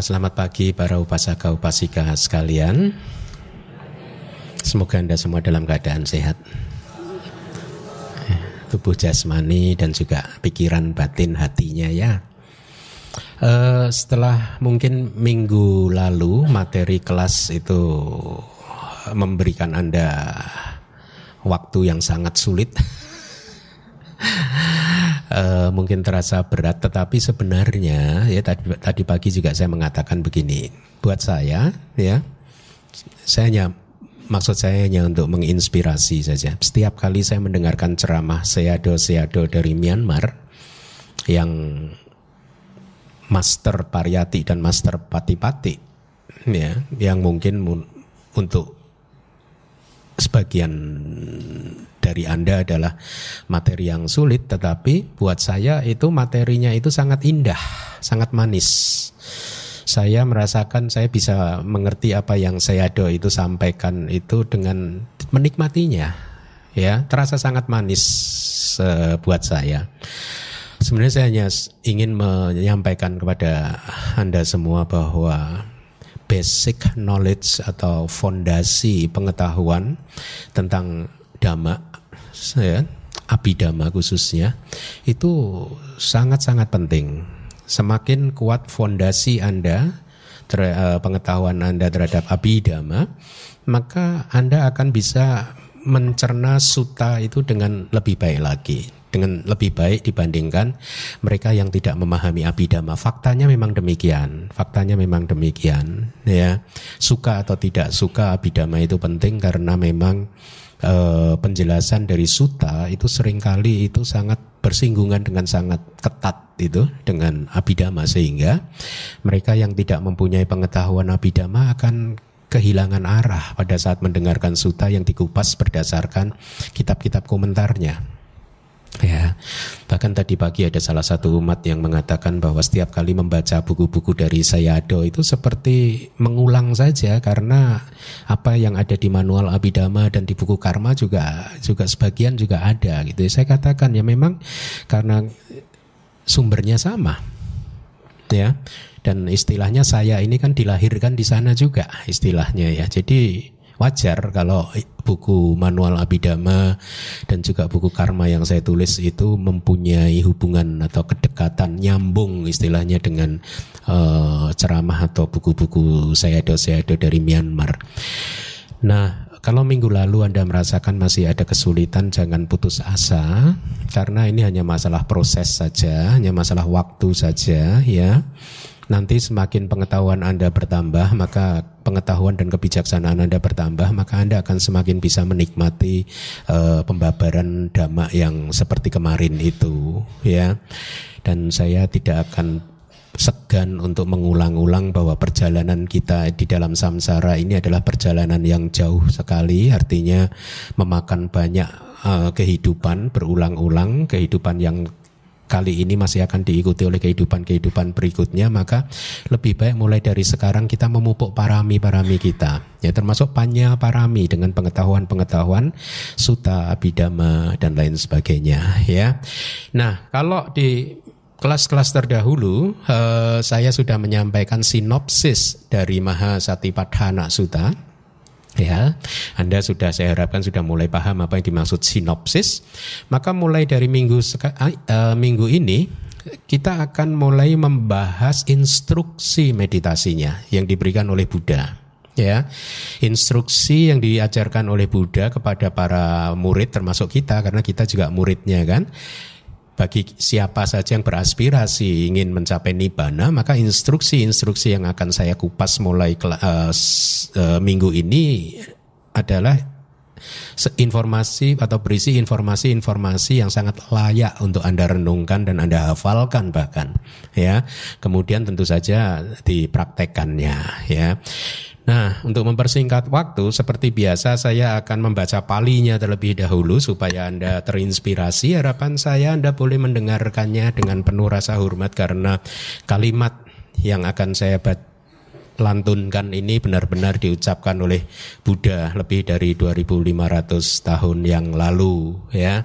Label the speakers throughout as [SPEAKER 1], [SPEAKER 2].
[SPEAKER 1] Selamat pagi para upasaka upasika sekalian. Semoga Anda semua dalam keadaan sehat. Tubuh jasmani dan juga pikiran batin hatinya ya. Uh, setelah mungkin minggu lalu materi kelas itu memberikan Anda waktu yang sangat sulit uh, mungkin terasa berat, tetapi sebenarnya ya tadi, tadi pagi juga saya mengatakan begini, buat saya ya, saya hanya maksud saya hanya untuk menginspirasi saja. Setiap kali saya mendengarkan ceramah seado-seado dari Myanmar yang master pariyati dan master pati-pati ya, yang mungkin untuk sebagian dari Anda adalah materi yang sulit tetapi buat saya itu materinya itu sangat indah, sangat manis. Saya merasakan saya bisa mengerti apa yang saya do itu sampaikan itu dengan menikmatinya. Ya, terasa sangat manis buat saya. Sebenarnya saya hanya ingin menyampaikan kepada Anda semua bahwa basic knowledge atau fondasi pengetahuan tentang dhamma ya, abidama khususnya itu sangat-sangat penting. Semakin kuat fondasi Anda ter, uh, pengetahuan Anda terhadap abidama, maka Anda akan bisa mencerna suta itu dengan lebih baik lagi dengan lebih baik dibandingkan mereka yang tidak memahami abidama. Faktanya memang demikian. Faktanya memang demikian, ya. Suka atau tidak suka abidama itu penting karena memang e, penjelasan dari suta itu sering kali itu sangat bersinggungan dengan sangat ketat itu dengan abidama sehingga mereka yang tidak mempunyai pengetahuan abidama akan kehilangan arah pada saat mendengarkan suta yang dikupas berdasarkan kitab-kitab komentarnya. Ya, bahkan tadi pagi ada salah satu umat yang mengatakan bahwa setiap kali membaca buku-buku dari Sayado itu seperti mengulang saja karena apa yang ada di manual Abhidhamma dan di buku Karma juga juga sebagian juga ada gitu. Saya katakan ya memang karena sumbernya sama. Ya. Dan istilahnya saya ini kan dilahirkan di sana juga istilahnya ya. Jadi wajar kalau buku manual abidama dan juga buku karma yang saya tulis itu mempunyai hubungan atau kedekatan nyambung istilahnya dengan uh, ceramah atau buku-buku saya sayado dari Myanmar. Nah, kalau minggu lalu Anda merasakan masih ada kesulitan, jangan putus asa, karena ini hanya masalah proses saja, hanya masalah waktu saja, ya. Nanti semakin pengetahuan Anda bertambah, maka pengetahuan dan kebijaksanaan Anda bertambah, maka Anda akan semakin bisa menikmati uh, pembabaran dhamma yang seperti kemarin itu, ya. Dan saya tidak akan segan untuk mengulang-ulang bahwa perjalanan kita di dalam samsara ini adalah perjalanan yang jauh sekali, artinya memakan banyak uh, kehidupan berulang-ulang, kehidupan yang kali ini masih akan diikuti oleh kehidupan-kehidupan berikutnya maka lebih baik mulai dari sekarang kita memupuk parami-parami kita. Ya termasuk panya parami dengan pengetahuan-pengetahuan suta abidama dan lain sebagainya ya. Nah kalau di kelas-kelas terdahulu eh, saya sudah menyampaikan sinopsis dari Mahasatipadhana Sutta Ya, Anda sudah saya harapkan sudah mulai paham apa yang dimaksud sinopsis. Maka mulai dari minggu uh, minggu ini kita akan mulai membahas instruksi meditasinya yang diberikan oleh Buddha. Ya, instruksi yang diajarkan oleh Buddha kepada para murid termasuk kita karena kita juga muridnya kan bagi siapa saja yang beraspirasi ingin mencapai nibbana maka instruksi-instruksi yang akan saya kupas mulai uh, uh, minggu ini adalah informasi atau berisi informasi-informasi yang sangat layak untuk Anda renungkan dan Anda hafalkan bahkan ya. Kemudian tentu saja dipraktekannya ya. Nah, untuk mempersingkat waktu, seperti biasa saya akan membaca palinya terlebih dahulu supaya Anda terinspirasi. Harapan saya Anda boleh mendengarkannya dengan penuh rasa hormat karena kalimat yang akan saya lantunkan ini benar-benar diucapkan oleh Buddha lebih dari 2500 tahun yang lalu ya.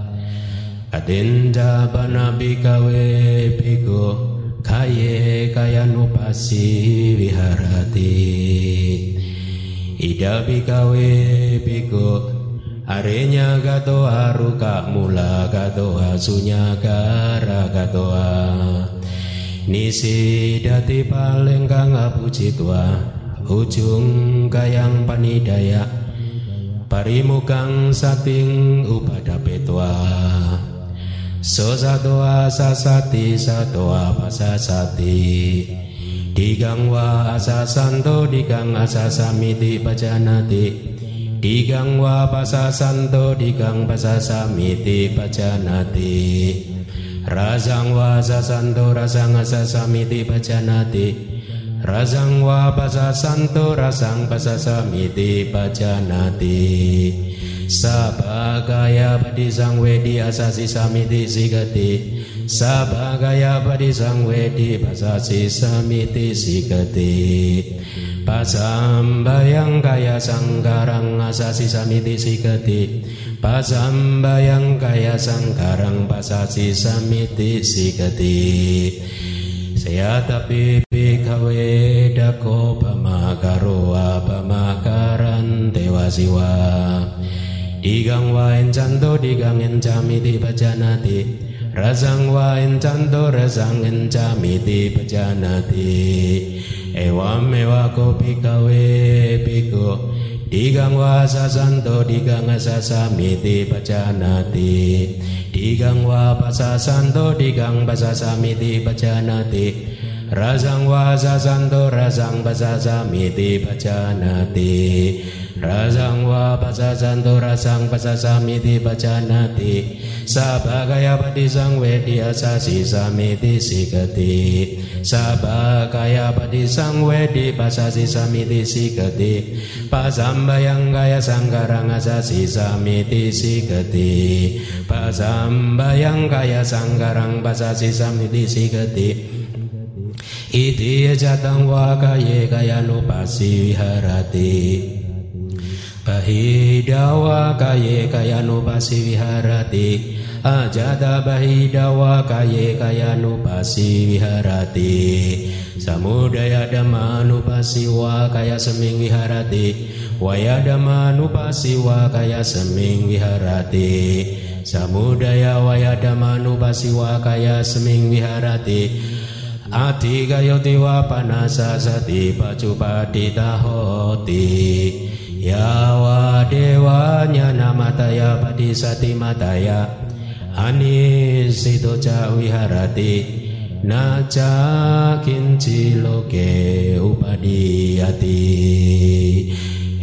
[SPEAKER 1] Adinda bana bikawe biko kaye kayanupasi viharati. Ida bikawe biko arenya gatoa ruka mula gatoa sunya gara gatoa Nisi dati paling kang puji tua ujung kayang panidaya parimukang sating upada petua So satoa sasati satoa pasasati Digang wa asasanto digang asasamiti pajanati Digang wa pasasanto digang pasasamiti pajanati Razang wa sasanto rasang asasamiti pajanati Razang wa pasasanto rasang pasasamiti pajanati Sabagaya padisang wedi asasi samiti sigati. Sabagaya padisang wedi pasasi samiti sigati. Pasambayang kaya sangkarang asasi samiti sigati. Pasambayang kaya sangkarang pasasi samiti sigati. Saya tapi bikawe dako pamakaroa pamakaran tewa siwa Digang wa encanto digang encamiti pajanati Rasang wa encanto rasang encamiti pajanati Ewam ewa ko pikawe piko Digang wa sasanto digang asasamiti pajanati Digang wa pasasanto digang pasasamiti pajanati Rasang wa sasanto rasang pasasamiti pajanati Rasang wa pasasanto rasang pasasamiti pajanati Sabagaya padisang wedi asasi samiti sikati. Sabagaya padisang wedi pasasi samiti sikati. Pasambayang gaya sangkarang asasi samiti sikati. Pasambayang gaya sangkarang pasasi samiti sikati. Iti jatang wa kaye kaya nupasi viharati Bahidawa kaye kaya nupasi viharati. Ajada bahidawa kaye kaya nupasi viharati. Samudaya dhamma nupasi wa kaya seming viharati. Waya dhamma nupasi wa kaya seming viharati. Samudaya waya dhamma nupasi wa kaya seming viharati. Ati kayo tiwa panasa sati pacupati tahoti Yawa dewanya namataya padisati mataya. Anisito ca wiharati Naca kinci loke upadiyati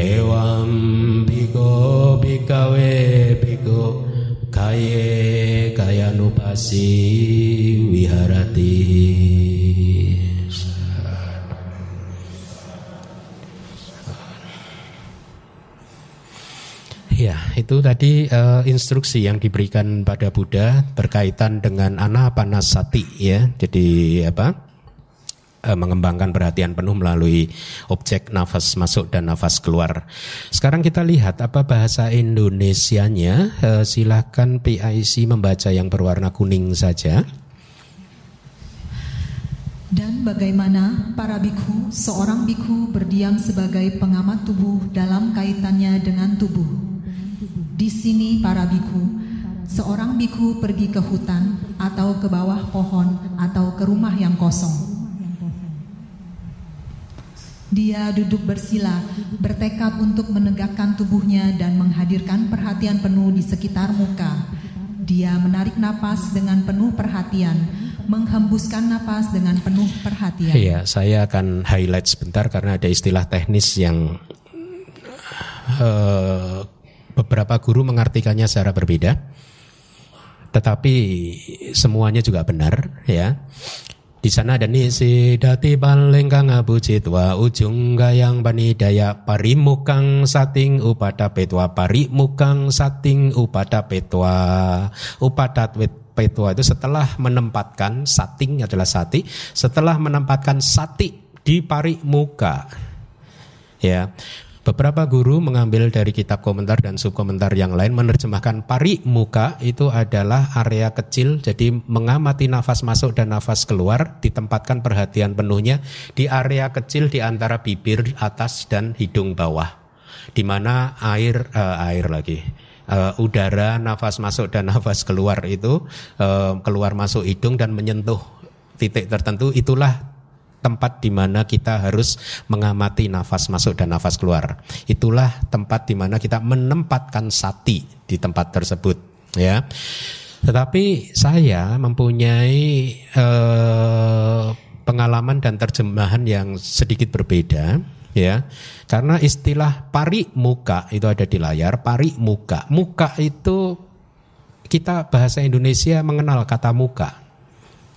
[SPEAKER 1] Ewam biko bikawe biko Kaye kaya nupasi wiharati Ya, itu tadi uh, instruksi yang diberikan pada Buddha terkaitan dengan anapanasati ya. Jadi apa? Uh, mengembangkan perhatian penuh melalui objek nafas masuk dan nafas keluar. Sekarang kita lihat apa bahasa Indonesianya. Uh, silahkan PIC membaca yang berwarna kuning saja.
[SPEAKER 2] Dan bagaimana para biku, seorang biku berdiam sebagai pengamat tubuh dalam kaitannya dengan tubuh. Di sini para biku, seorang biku pergi ke hutan atau ke bawah pohon atau ke rumah yang kosong. Dia duduk bersila, bertekad untuk menegakkan tubuhnya dan menghadirkan perhatian penuh di sekitar muka. Dia menarik napas dengan penuh perhatian, menghembuskan napas dengan penuh perhatian.
[SPEAKER 1] Iya, saya akan highlight sebentar karena ada istilah teknis yang uh, beberapa guru mengartikannya secara berbeda. tetapi semuanya juga benar ya. Di sana ada nisi dati paling kang abu ujung gayang daya parimukang sating upada petwa parimukang sating upada petwa upadat petwa itu setelah menempatkan sating adalah sati setelah menempatkan sati di parimuka ya Beberapa guru mengambil dari kitab komentar dan subkomentar yang lain menerjemahkan pari muka itu adalah area kecil jadi mengamati nafas masuk dan nafas keluar ditempatkan perhatian penuhnya di area kecil di antara bibir atas dan hidung bawah di mana air uh, air lagi uh, udara nafas masuk dan nafas keluar itu uh, keluar masuk hidung dan menyentuh titik tertentu. Itulah tempat di mana kita harus mengamati nafas masuk dan nafas keluar. Itulah tempat di mana kita menempatkan sati di tempat tersebut, ya. Tetapi saya mempunyai eh, pengalaman dan terjemahan yang sedikit berbeda, ya. Karena istilah pari muka itu ada di layar, pari muka. Muka itu kita bahasa Indonesia mengenal kata muka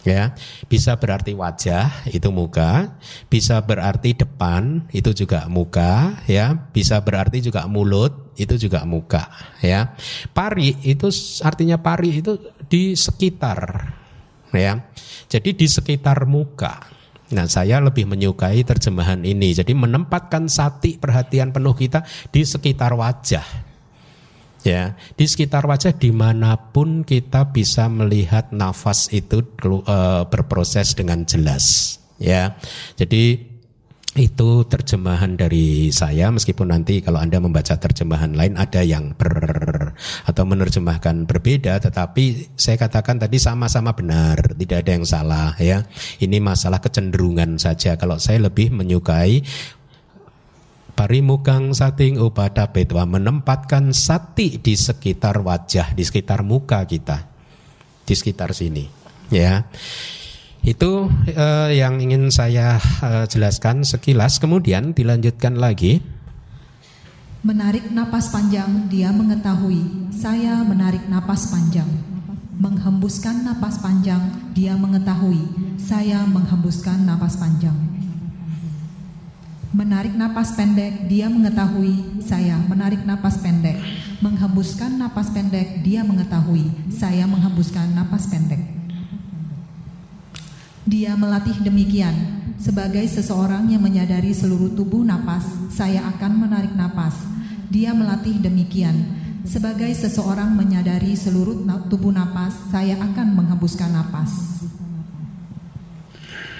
[SPEAKER 1] ya. Bisa berarti wajah itu muka. Bisa berarti depan itu juga muka ya. Bisa berarti juga mulut itu juga muka ya. Pari itu artinya pari itu di sekitar ya. Jadi di sekitar muka. Nah, saya lebih menyukai terjemahan ini. Jadi menempatkan sati perhatian penuh kita di sekitar wajah ya di sekitar wajah di mana pun kita bisa melihat nafas itu uh, berproses dengan jelas. Ya jadi itu terjemahan dari saya. Meskipun nanti kalau Anda membaca terjemahan lain ada yang ber atau menerjemahkan berbeda tetapi saya katakan tadi sama-sama benar tidak ada yang salah ya. Ini masalah kecenderungan saja. Kalau saya lebih menyukai Parimukang sating upada betwa menempatkan sati di sekitar wajah, di sekitar muka kita, di sekitar sini. Ya, itu eh, yang ingin saya eh, jelaskan sekilas. Kemudian dilanjutkan lagi.
[SPEAKER 2] Menarik napas panjang, dia mengetahui saya menarik napas panjang. Menghembuskan napas panjang, dia mengetahui saya menghembuskan napas panjang Menarik napas pendek, dia mengetahui saya menarik napas pendek. Menghembuskan napas pendek, dia mengetahui saya menghembuskan napas pendek. Dia melatih demikian, sebagai seseorang yang menyadari seluruh tubuh napas, saya akan menarik napas. Dia melatih demikian, sebagai seseorang menyadari seluruh tubuh napas, saya akan menghembuskan napas.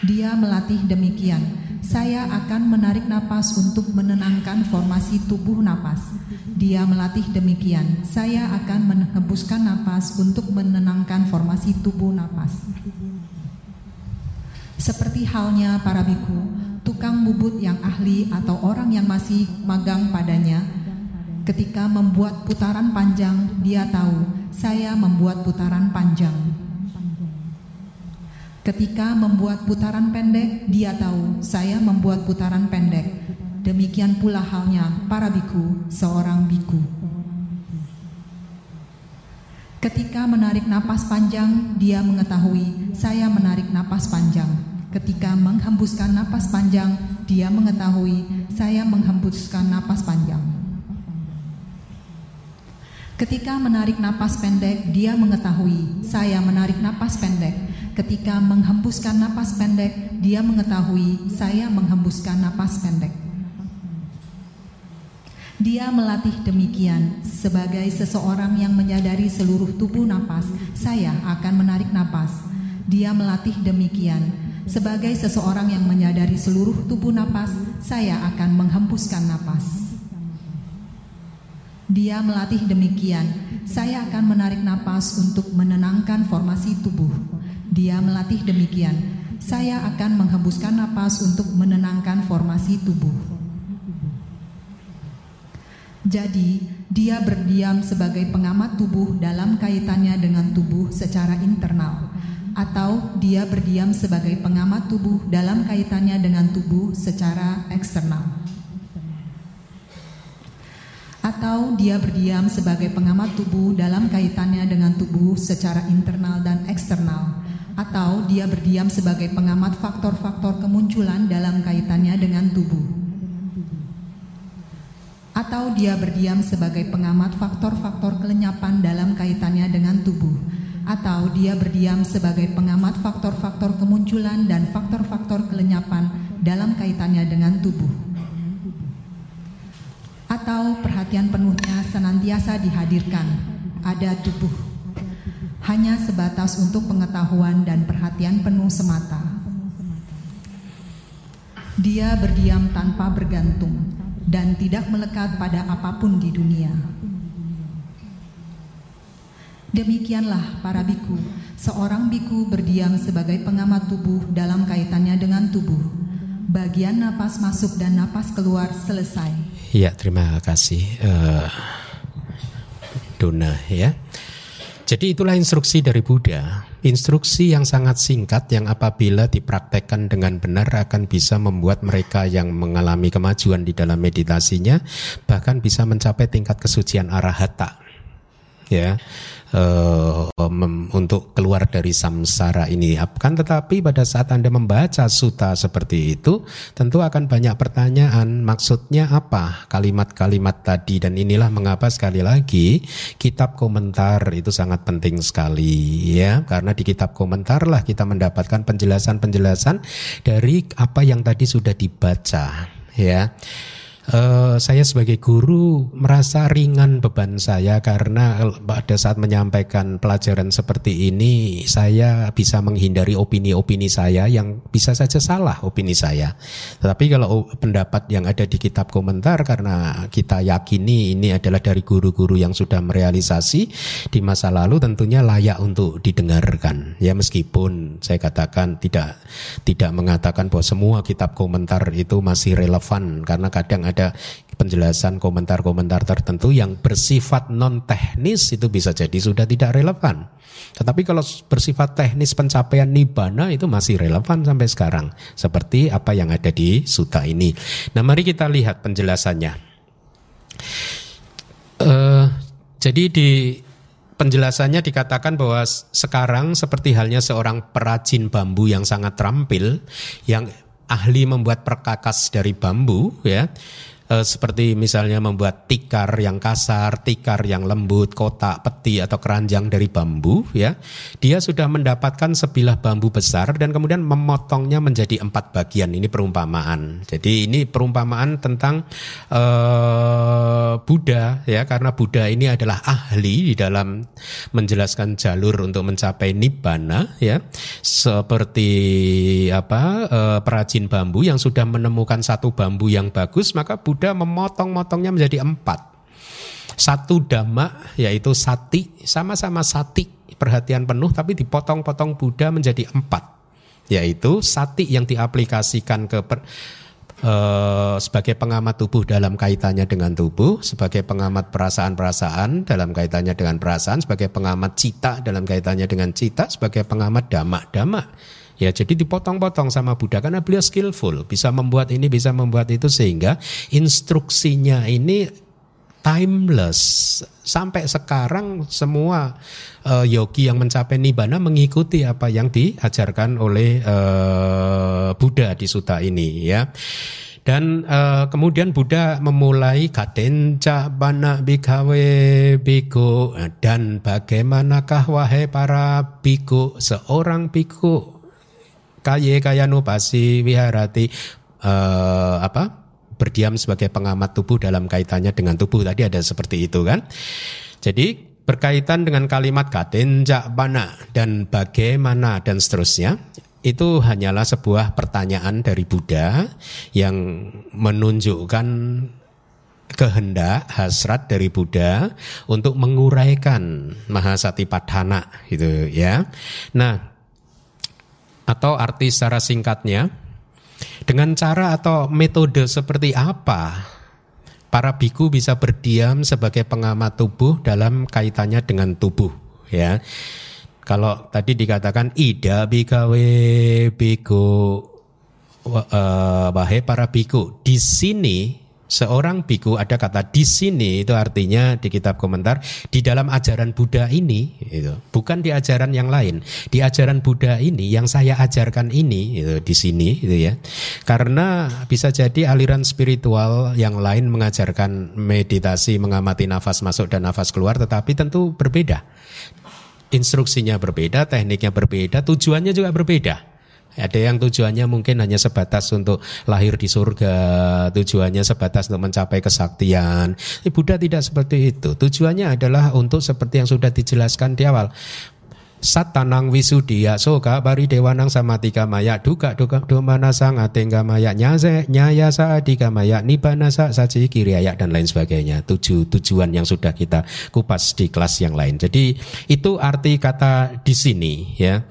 [SPEAKER 2] Dia melatih demikian, saya akan menarik napas untuk menenangkan formasi tubuh napas. Dia melatih demikian. Saya akan menghembuskan napas untuk menenangkan formasi tubuh napas. Seperti halnya para biku, tukang bubut yang ahli atau orang yang masih magang padanya, ketika membuat putaran panjang, dia tahu saya membuat putaran panjang. Ketika membuat putaran pendek, dia tahu saya membuat putaran pendek. Demikian pula halnya para biku, seorang biku. Ketika menarik napas panjang, dia mengetahui saya menarik napas panjang. Ketika menghembuskan napas panjang, dia mengetahui saya menghembuskan napas panjang. Ketika menarik napas pendek, dia mengetahui saya menarik napas pendek. Ketika menghembuskan napas pendek, dia mengetahui saya menghembuskan napas pendek. Dia melatih demikian sebagai seseorang yang menyadari seluruh tubuh napas, saya akan menarik napas. Dia melatih demikian sebagai seseorang yang menyadari seluruh tubuh napas, saya akan menghembuskan napas. Dia melatih demikian, saya akan menarik napas untuk menenangkan formasi tubuh. Dia melatih demikian. Saya akan menghembuskan napas untuk menenangkan formasi tubuh. Jadi, dia berdiam sebagai pengamat tubuh dalam kaitannya dengan tubuh secara internal, atau dia berdiam sebagai pengamat tubuh dalam kaitannya dengan tubuh secara eksternal atau dia berdiam sebagai pengamat tubuh dalam kaitannya dengan tubuh secara internal dan eksternal, atau dia berdiam sebagai pengamat faktor-faktor kemunculan dalam kaitannya dengan tubuh, atau dia berdiam sebagai pengamat faktor-faktor kelenyapan dalam kaitannya dengan tubuh, atau dia berdiam sebagai pengamat faktor-faktor kemunculan dan faktor-faktor kelenyapan dalam kaitannya dengan tubuh. Atau perhatian penuhnya senantiasa dihadirkan, ada tubuh. Hanya sebatas untuk pengetahuan dan perhatian penuh semata. Dia berdiam tanpa bergantung dan tidak melekat pada apa pun di dunia. Demikianlah para biku, seorang biku berdiam sebagai pengamat tubuh dalam kaitannya dengan tubuh. Bagian napas masuk dan napas keluar selesai.
[SPEAKER 1] Ya, terima kasih uh, Dona ya. Jadi itulah instruksi dari Buddha. Instruksi yang sangat singkat yang apabila dipraktekkan dengan benar akan bisa membuat mereka yang mengalami kemajuan di dalam meditasinya bahkan bisa mencapai tingkat kesucian arahata. Ya. Uh, untuk keluar dari samsara ini. Kan tetapi pada saat Anda membaca suta seperti itu, tentu akan banyak pertanyaan, maksudnya apa? Kalimat-kalimat tadi dan inilah mengapa sekali lagi kitab komentar itu sangat penting sekali ya, karena di kitab komentar lah kita mendapatkan penjelasan-penjelasan dari apa yang tadi sudah dibaca ya uh, saya sebagai guru merasa ringan beban saya karena pada saat menyampaikan pelajaran seperti ini saya bisa menghindari opini-opini saya yang bisa saja salah opini saya. Tetapi kalau pendapat yang ada di kitab komentar karena kita yakini ini adalah dari guru-guru yang sudah merealisasi di masa lalu tentunya layak untuk didengarkan. Ya meskipun saya katakan tidak tidak mengatakan bahwa semua kitab komentar itu masih relevan karena kadang ada ada penjelasan komentar-komentar tertentu yang bersifat non teknis itu bisa jadi sudah tidak relevan. Tetapi kalau bersifat teknis pencapaian nibbana itu masih relevan sampai sekarang. Seperti apa yang ada di suta ini. Nah mari kita lihat penjelasannya. Uh, jadi di penjelasannya dikatakan bahwa sekarang seperti halnya seorang perajin bambu yang sangat terampil yang ahli membuat perkakas dari bambu ya e, seperti misalnya membuat tikar yang kasar, tikar yang lembut, kotak, peti atau keranjang dari bambu ya. Dia sudah mendapatkan sebilah bambu besar dan kemudian memotongnya menjadi empat bagian. Ini perumpamaan. Jadi ini perumpamaan tentang e, Buddha ya karena Buddha ini adalah ahli di dalam menjelaskan jalur untuk mencapai nibbana ya. Seperti apa e, perajin bambu yang sudah menemukan satu bambu yang bagus maka Buddha Buddha memotong-motongnya menjadi empat. Satu dhamma yaitu sati, sama-sama sati, perhatian penuh tapi dipotong-potong Buddha menjadi empat. Yaitu sati yang diaplikasikan ke per, Uh, sebagai pengamat tubuh dalam kaitannya dengan tubuh, sebagai pengamat perasaan-perasaan dalam kaitannya dengan perasaan, sebagai pengamat cita dalam kaitannya dengan cita, sebagai pengamat dhamma-dhamma Ya jadi dipotong-potong sama Buddha karena beliau skillful, bisa membuat ini, bisa membuat itu sehingga instruksinya ini timeless. Sampai sekarang semua uh, yogi yang mencapai nibbana mengikuti apa yang diajarkan oleh uh, Buddha di suta ini ya. Dan uh, kemudian Buddha memulai kadenca bana bikawe biku dan bagaimanakah wahai para biku seorang biku kaye kaya nupasi wiharati uh, apa berdiam sebagai pengamat tubuh dalam kaitannya dengan tubuh tadi ada seperti itu kan. Jadi berkaitan dengan kalimat kadenja bana dan bagaimana dan seterusnya itu hanyalah sebuah pertanyaan dari Buddha yang menunjukkan kehendak hasrat dari Buddha untuk menguraikan Mahasatipadhana gitu ya. Nah, atau arti secara singkatnya dengan cara atau metode seperti apa para biku bisa berdiam sebagai pengamat tubuh dalam kaitannya dengan tubuh ya? Kalau tadi dikatakan ida bikawe biku uh, para biku di sini Seorang biku ada kata di sini itu artinya di kitab komentar di dalam ajaran Buddha ini itu bukan di ajaran yang lain. Di ajaran Buddha ini yang saya ajarkan ini itu di sini itu ya. Karena bisa jadi aliran spiritual yang lain mengajarkan meditasi mengamati nafas masuk dan nafas keluar tetapi tentu berbeda. Instruksinya berbeda, tekniknya berbeda, tujuannya juga berbeda. Ada yang tujuannya mungkin hanya sebatas untuk lahir di surga, tujuannya sebatas untuk mencapai kesaktian. Buddha tidak seperti itu. Tujuannya adalah untuk seperti yang sudah dijelaskan di awal. Satanang wisudiya soka bari dewanang sama tiga maya duka duka domana sang atengga maya nyase nyaya saadika maya nibana sa saji kiriaya dan lain sebagainya tujuh tujuan yang sudah kita kupas di kelas yang lain jadi itu arti kata di sini ya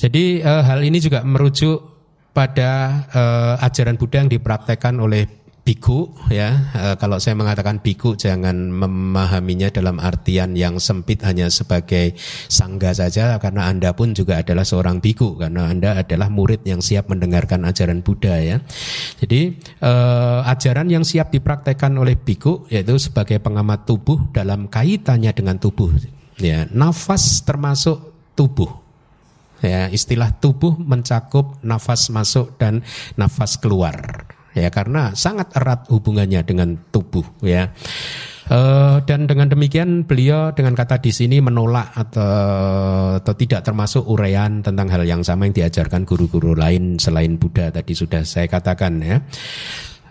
[SPEAKER 1] jadi uh, hal ini juga merujuk pada uh, ajaran Buddha yang dipraktekkan oleh biku ya. E, kalau saya mengatakan biku jangan memahaminya dalam artian yang sempit hanya sebagai sangga saja karena Anda pun juga adalah seorang biku karena Anda adalah murid yang siap mendengarkan ajaran Buddha ya. Jadi e, ajaran yang siap dipraktekkan oleh biku yaitu sebagai pengamat tubuh dalam kaitannya dengan tubuh ya. Nafas termasuk tubuh Ya, istilah tubuh mencakup nafas masuk dan nafas keluar. Ya, karena sangat erat hubungannya dengan tubuh ya. Uh, dan dengan demikian beliau dengan kata di sini menolak atau, atau tidak termasuk uraian tentang hal yang sama yang diajarkan guru-guru lain selain Buddha tadi sudah saya katakan ya.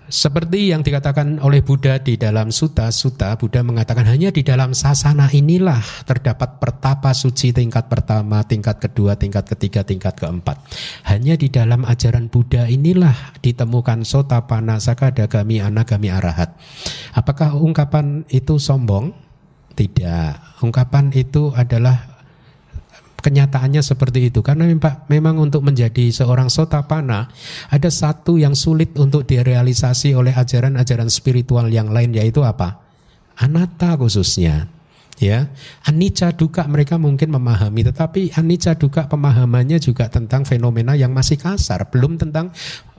[SPEAKER 1] Seperti yang dikatakan oleh Buddha di dalam Sutta-Sutta, Buddha mengatakan hanya di dalam sasana inilah terdapat pertapa suci tingkat pertama, tingkat kedua, tingkat ketiga, tingkat keempat. Hanya di dalam ajaran Buddha inilah ditemukan sotapana, sakadagami, anagami, arahat. Apakah ungkapan itu sombong? Tidak. Ungkapan itu adalah kenyataannya seperti itu. Karena memang untuk menjadi seorang sotapana ada satu yang sulit untuk direalisasi oleh ajaran-ajaran spiritual yang lain yaitu apa? Anatta khususnya ya. Anicca duka mereka mungkin memahami tetapi anicca duka pemahamannya juga tentang fenomena yang masih kasar belum tentang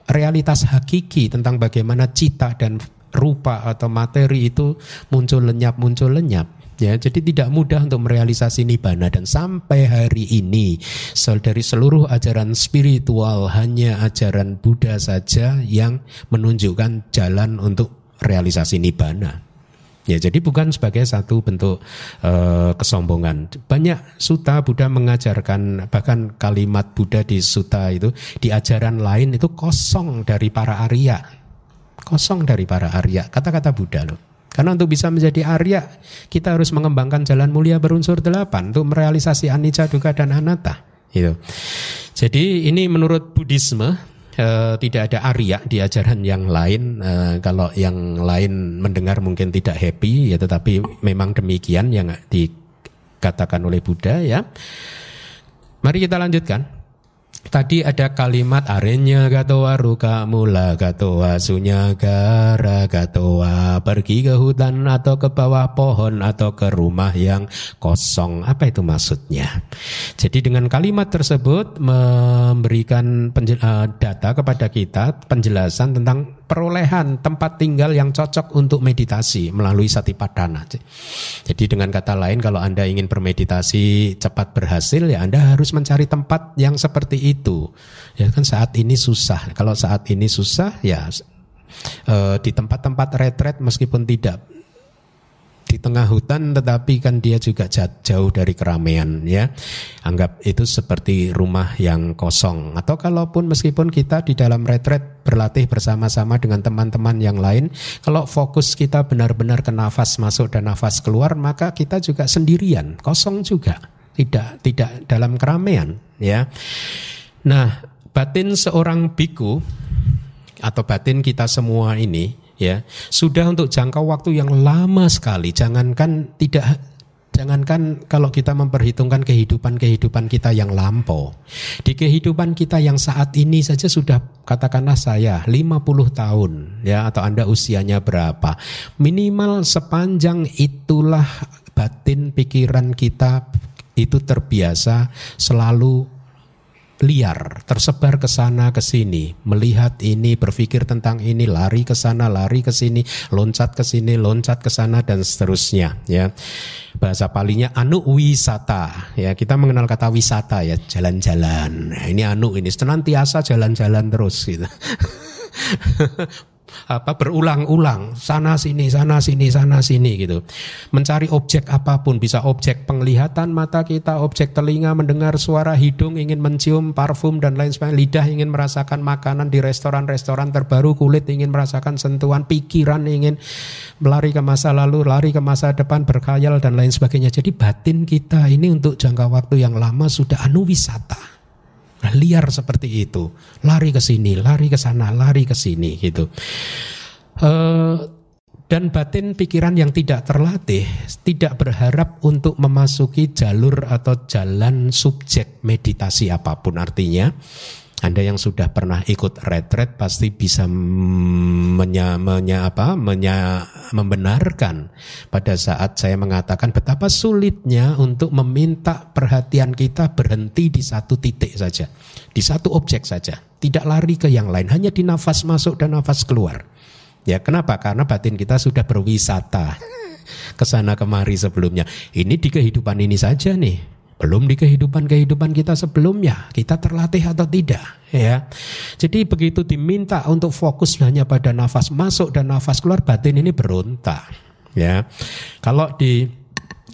[SPEAKER 1] realitas hakiki tentang bagaimana cita dan rupa atau materi itu muncul lenyap muncul lenyap Ya, jadi tidak mudah untuk merealisasi nibbana dan sampai hari ini dari seluruh ajaran spiritual hanya ajaran Buddha saja yang menunjukkan jalan untuk realisasi nibbana. Ya, jadi bukan sebagai satu bentuk uh, kesombongan. Banyak suta Buddha mengajarkan bahkan kalimat Buddha di suta itu di ajaran lain itu kosong dari para Arya. Kosong dari para Arya. Kata-kata Buddha loh. Karena untuk bisa menjadi Arya, kita harus mengembangkan jalan mulia berunsur delapan untuk merealisasi anicca, dukkha, dan anatta. Gitu. Jadi ini menurut Buddhisme eh, tidak ada Arya di ajaran yang lain. Eh, kalau yang lain mendengar mungkin tidak happy, ya tetapi memang demikian yang dikatakan oleh Buddha ya. Mari kita lanjutkan. Tadi ada kalimat arenya gatoa ruka mula gatoa sunya gara gatoa pergi ke hutan atau ke bawah pohon atau ke rumah yang kosong. Apa itu maksudnya? Jadi dengan kalimat tersebut memberikan eh, data kepada kita penjelasan tentang perolehan tempat tinggal yang cocok untuk meditasi melalui satipadana. Jadi dengan kata lain kalau Anda ingin bermeditasi cepat berhasil ya Anda harus mencari tempat yang seperti itu. Ya kan saat ini susah. Kalau saat ini susah ya eh, di tempat-tempat retret meskipun tidak di tengah hutan tetapi kan dia juga jauh dari keramaian ya. Anggap itu seperti rumah yang kosong atau kalaupun meskipun kita di dalam retret berlatih bersama-sama dengan teman-teman yang lain, kalau fokus kita benar-benar ke nafas masuk dan nafas keluar maka kita juga sendirian, kosong juga. Tidak tidak dalam keramaian ya. Nah, batin seorang biku atau batin kita semua ini ya. Sudah untuk jangka waktu yang lama sekali. Jangankan tidak jangankan kalau kita memperhitungkan kehidupan-kehidupan kita yang lampau. Di kehidupan kita yang saat ini saja sudah katakanlah saya 50 tahun ya atau Anda usianya berapa. Minimal sepanjang itulah batin pikiran kita itu terbiasa selalu liar, tersebar ke sana ke sini, melihat ini, berpikir tentang ini, lari ke sana, lari ke sini, loncat ke sini, loncat ke sana dan seterusnya ya. Bahasa palinya anu wisata ya. Kita mengenal kata wisata ya, jalan-jalan. Ini anu ini senantiasa jalan-jalan terus gitu. apa berulang-ulang sana sini sana sini sana sini gitu. Mencari objek apa pun bisa objek penglihatan mata kita objek telinga mendengar suara hidung ingin mencium parfum dan lain sebagainya lidah ingin merasakan makanan di restoran-restoran terbaru kulit ingin merasakan sentuhan pikiran ingin melari ke masa lalu lari ke masa depan berkhayal dan lain sebagainya. Jadi batin kita ini untuk jangka waktu yang lama sudah anu wisata liar seperti itu, lari ke sini, lari ke sana, lari ke sini gitu. Uh, dan batin pikiran yang tidak terlatih tidak berharap untuk memasuki jalur atau jalan subjek meditasi apa pun artinya anda yang sudah pernah ikut retret pasti bisa menya, menya, apa, menya, membenarkan pada saat saya mengatakan betapa sulitnya untuk meminta perhatian kita berhenti di satu titik saja, di satu objek saja, tidak lari ke yang lain, hanya di nafas masuk dan nafas keluar. Ya, kenapa? Karena batin kita sudah berwisata ke sana kemari sebelumnya. Ini di kehidupan ini saja nih belum di kehidupan-kehidupan kita sebelumnya kita terlatih atau tidak ya jadi begitu diminta untuk fokus hanya pada nafas masuk dan nafas keluar batin ini berontak ya kalau di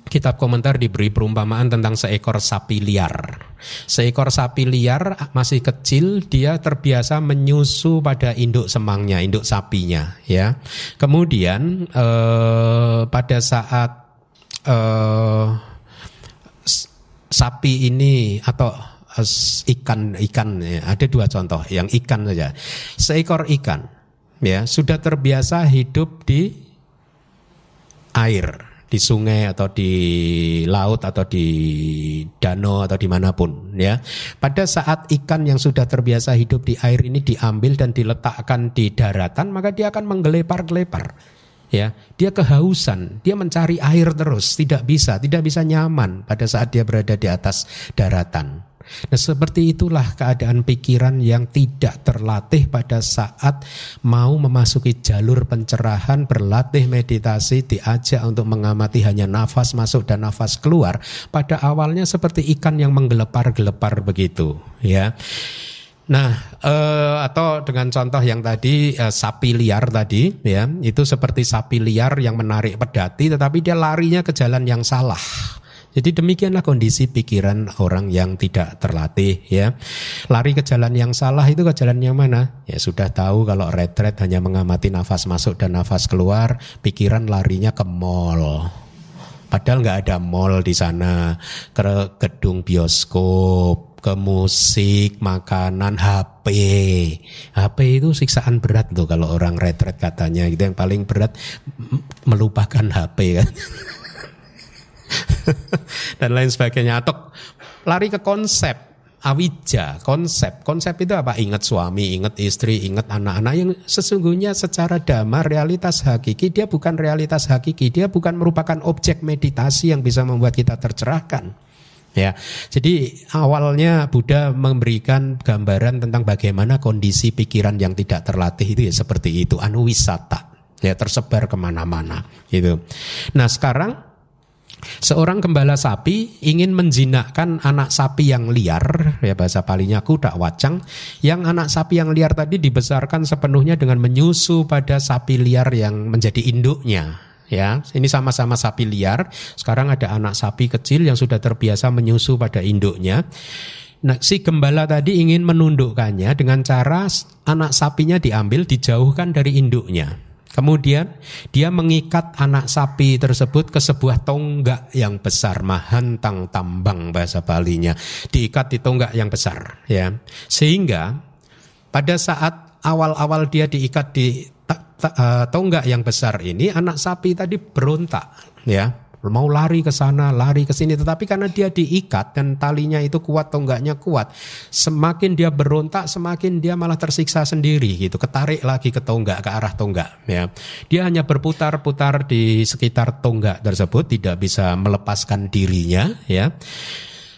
[SPEAKER 1] kitab komentar diberi perumpamaan tentang seekor sapi liar. Seekor sapi liar masih kecil, dia terbiasa menyusu pada induk semangnya, induk sapinya, ya. Kemudian eh, pada saat eh, sapi ini atau ikan ikan ya, ada dua contoh yang ikan saja. Seekor ikan ya sudah terbiasa hidup di air di sungai atau di laut atau di danau atau di mana pun ya. Pada saat ikan yang sudah terbiasa hidup di air ini diambil dan diletakkan di daratan maka dia akan menggelepar-gelepar ya dia kehausan dia mencari air terus tidak bisa tidak bisa nyaman pada saat dia berada di atas daratan. Nah seperti itulah keadaan pikiran yang tidak terlatih pada saat mau memasuki jalur pencerahan berlatih meditasi diajak untuk mengamati hanya nafas masuk dan nafas keluar. Pada awalnya seperti ikan yang menggelepar-gelepar begitu ya Nah, eh, atau dengan contoh yang tadi eh, sapi liar tadi, ya, itu seperti sapi liar yang menarik pedati, tetapi dia larinya ke jalan yang salah. Jadi demikianlah kondisi pikiran orang yang tidak terlatih, ya. Lari ke jalan yang salah itu ke jalan yang mana? Ya sudah tahu kalau retret hanya mengamati nafas masuk dan nafas keluar, pikiran larinya ke mall. Padahal nggak ada mall di sana, ke gedung bioskop, ke musik, makanan, HP. HP itu siksaan berat tuh kalau orang retret katanya gitu yang paling berat melupakan HP kan. Dan lain sebagainya atau lari ke konsep awija, konsep. Konsep itu apa? Ingat suami, ingat istri, ingat anak-anak yang sesungguhnya secara dhamma realitas hakiki dia bukan realitas hakiki, dia bukan merupakan objek meditasi yang bisa membuat kita tercerahkan. Ya, jadi awalnya Buddha memberikan gambaran tentang bagaimana kondisi pikiran yang tidak terlatih itu ya seperti itu, anuwisata, ya tersebar ke mana-mana, gitu. Nah sekarang seorang gembala sapi ingin menjinakkan anak sapi yang liar, ya bahasa palinya kuda wacang, yang anak sapi yang liar tadi dibesarkan sepenuhnya dengan menyusu pada sapi liar yang menjadi induknya, ya ini sama-sama sapi liar. Sekarang ada anak sapi kecil yang sudah terbiasa menyusu pada induknya. Nah si gembala tadi ingin menundukkannya dengan cara anak sapinya diambil dijauhkan dari induknya. Kemudian dia mengikat anak sapi tersebut ke sebuah tonggak yang besar, mahantang tambang bahasa Balinya, diikat di tonggak yang besar, ya. Sehingga pada saat awal-awal dia diikat di tonggak yang besar ini anak sapi tadi berontak ya mau lari ke sana, lari ke sini, tetapi karena dia diikat dan talinya itu kuat, tonggaknya kuat, semakin dia berontak, semakin dia malah tersiksa sendiri gitu, ketarik lagi ke tonggak, ke arah tonggak, ya. Dia hanya berputar-putar di sekitar tonggak tersebut, tidak bisa melepaskan dirinya, ya.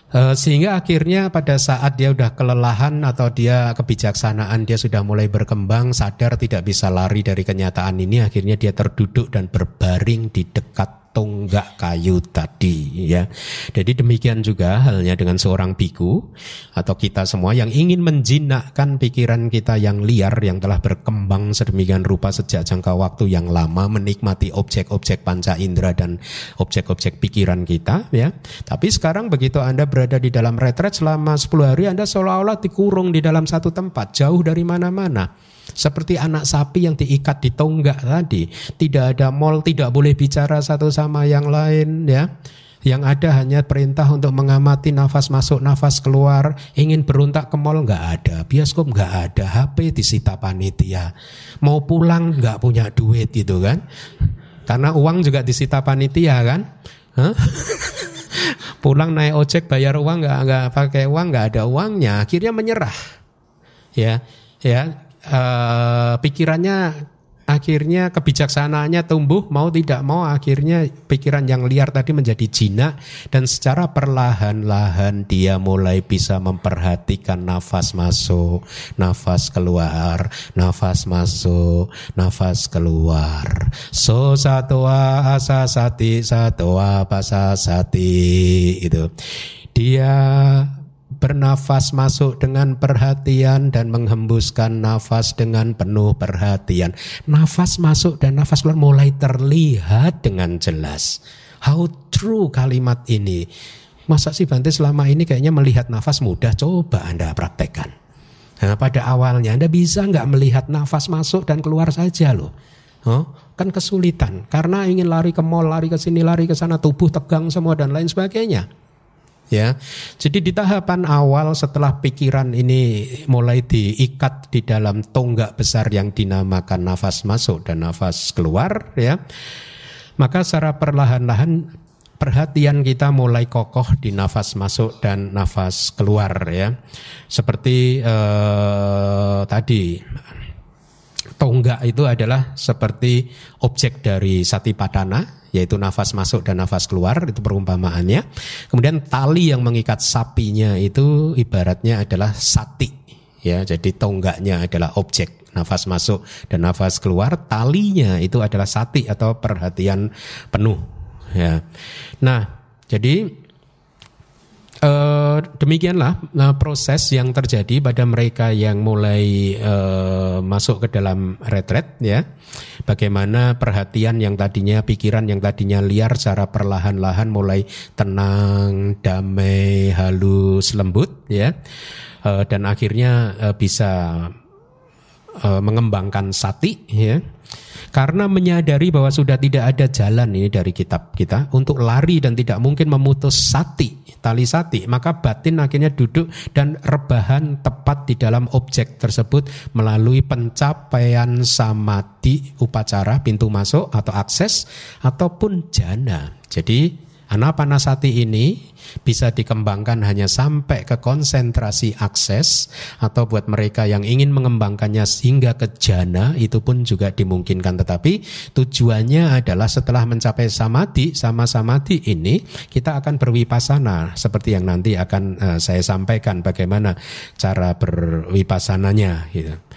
[SPEAKER 1] Eh, sehingga akhirnya pada saat dia udah kelelahan atau dia kebijaksanaan dia sudah mulai berkembang sadar tidak bisa lari dari kenyataan ini akhirnya dia terduduk dan berbaring di dekat tonggak kayu tadi ya. Jadi demikian juga halnya dengan seorang biku atau kita semua yang ingin menjinakkan pikiran kita yang liar yang telah berkembang sedemikian rupa sejak jangka waktu yang lama menikmati objek-objek panca indera dan objek-objek pikiran kita ya. Tapi sekarang begitu Anda berada di dalam retret selama 10 hari Anda seolah-olah dikurung di dalam satu tempat jauh dari mana-mana. Seperti anak sapi yang diikat di tonggak tadi, tidak ada mall, tidak boleh bicara satu sama yang lain ya. Yang ada hanya perintah untuk mengamati nafas masuk, nafas keluar. Ingin beruntak ke mall nggak ada, bioskop nggak ada, HP disita panitia. Mau pulang nggak punya duit gitu kan? Karena uang juga disita panitia kan? Huh? pulang naik ojek bayar uang nggak nggak pakai uang nggak ada uangnya akhirnya menyerah ya ya uh, pikirannya akhirnya kebijaksanaannya tumbuh mau tidak mau akhirnya pikiran yang liar tadi menjadi jinak dan secara perlahan-lahan dia mulai bisa memperhatikan nafas masuk, nafas keluar, nafas masuk, nafas keluar. So satwa asa sati satwa pasa sati itu. Dia bernafas masuk dengan perhatian dan menghembuskan nafas dengan penuh perhatian. Nafas masuk dan nafas keluar mulai terlihat dengan jelas. How true kalimat ini. Masa sih Bante selama ini kayaknya melihat nafas mudah? Coba Anda praktekkan. Nah, pada awalnya Anda bisa nggak melihat nafas masuk dan keluar saja loh. Oh, kan kesulitan karena ingin lari ke mall, lari ke sini, lari ke sana, tubuh tegang semua dan lain sebagainya ya. Jadi di tahapan awal setelah pikiran ini mulai diikat di dalam tonggak besar yang dinamakan nafas masuk dan nafas keluar ya. Maka secara perlahan-lahan perhatian kita mulai kokoh di nafas masuk dan nafas keluar ya. Seperti eh, tadi tonggak itu adalah seperti objek dari satipatana yaitu nafas masuk dan nafas keluar itu perumpamaannya. Kemudian tali yang mengikat sapinya itu ibaratnya adalah sati ya. Jadi tonggaknya adalah objek nafas masuk dan nafas keluar, talinya itu adalah sati atau perhatian penuh ya. Nah, jadi Uh, demikianlah uh, proses yang terjadi pada mereka yang mulai uh, masuk ke dalam retret ya. Bagaimana perhatian yang tadinya pikiran yang tadinya liar secara perlahan-lahan mulai tenang, damai, halus, lembut ya. Dan akhirnya bisa mengembangkan sati ya karena menyadari bahwa sudah tidak ada jalan ini dari kitab kita untuk lari dan tidak mungkin memutus sati, tali sati, maka batin akhirnya duduk dan rebahan tepat di dalam objek tersebut melalui pencapaian samadhi upacara pintu masuk atau akses ataupun jana. Jadi Anapanasati ini bisa dikembangkan hanya sampai ke konsentrasi akses atau buat mereka yang ingin mengembangkannya sehingga ke jana itu pun juga dimungkinkan tetapi tujuannya adalah setelah mencapai samadhi sama samadhi ini kita akan berwipasana seperti yang nanti akan uh, saya sampaikan bagaimana cara berwipasananya gitu.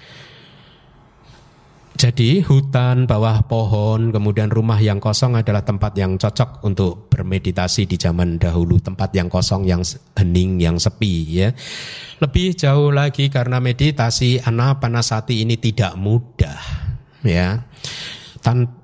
[SPEAKER 1] Jadi hutan, bawah pohon, kemudian rumah yang kosong adalah tempat yang cocok untuk bermeditasi di zaman dahulu, tempat yang kosong, yang hening, yang sepi ya. Lebih jauh lagi karena meditasi anapanasati ini tidak mudah ya. Tan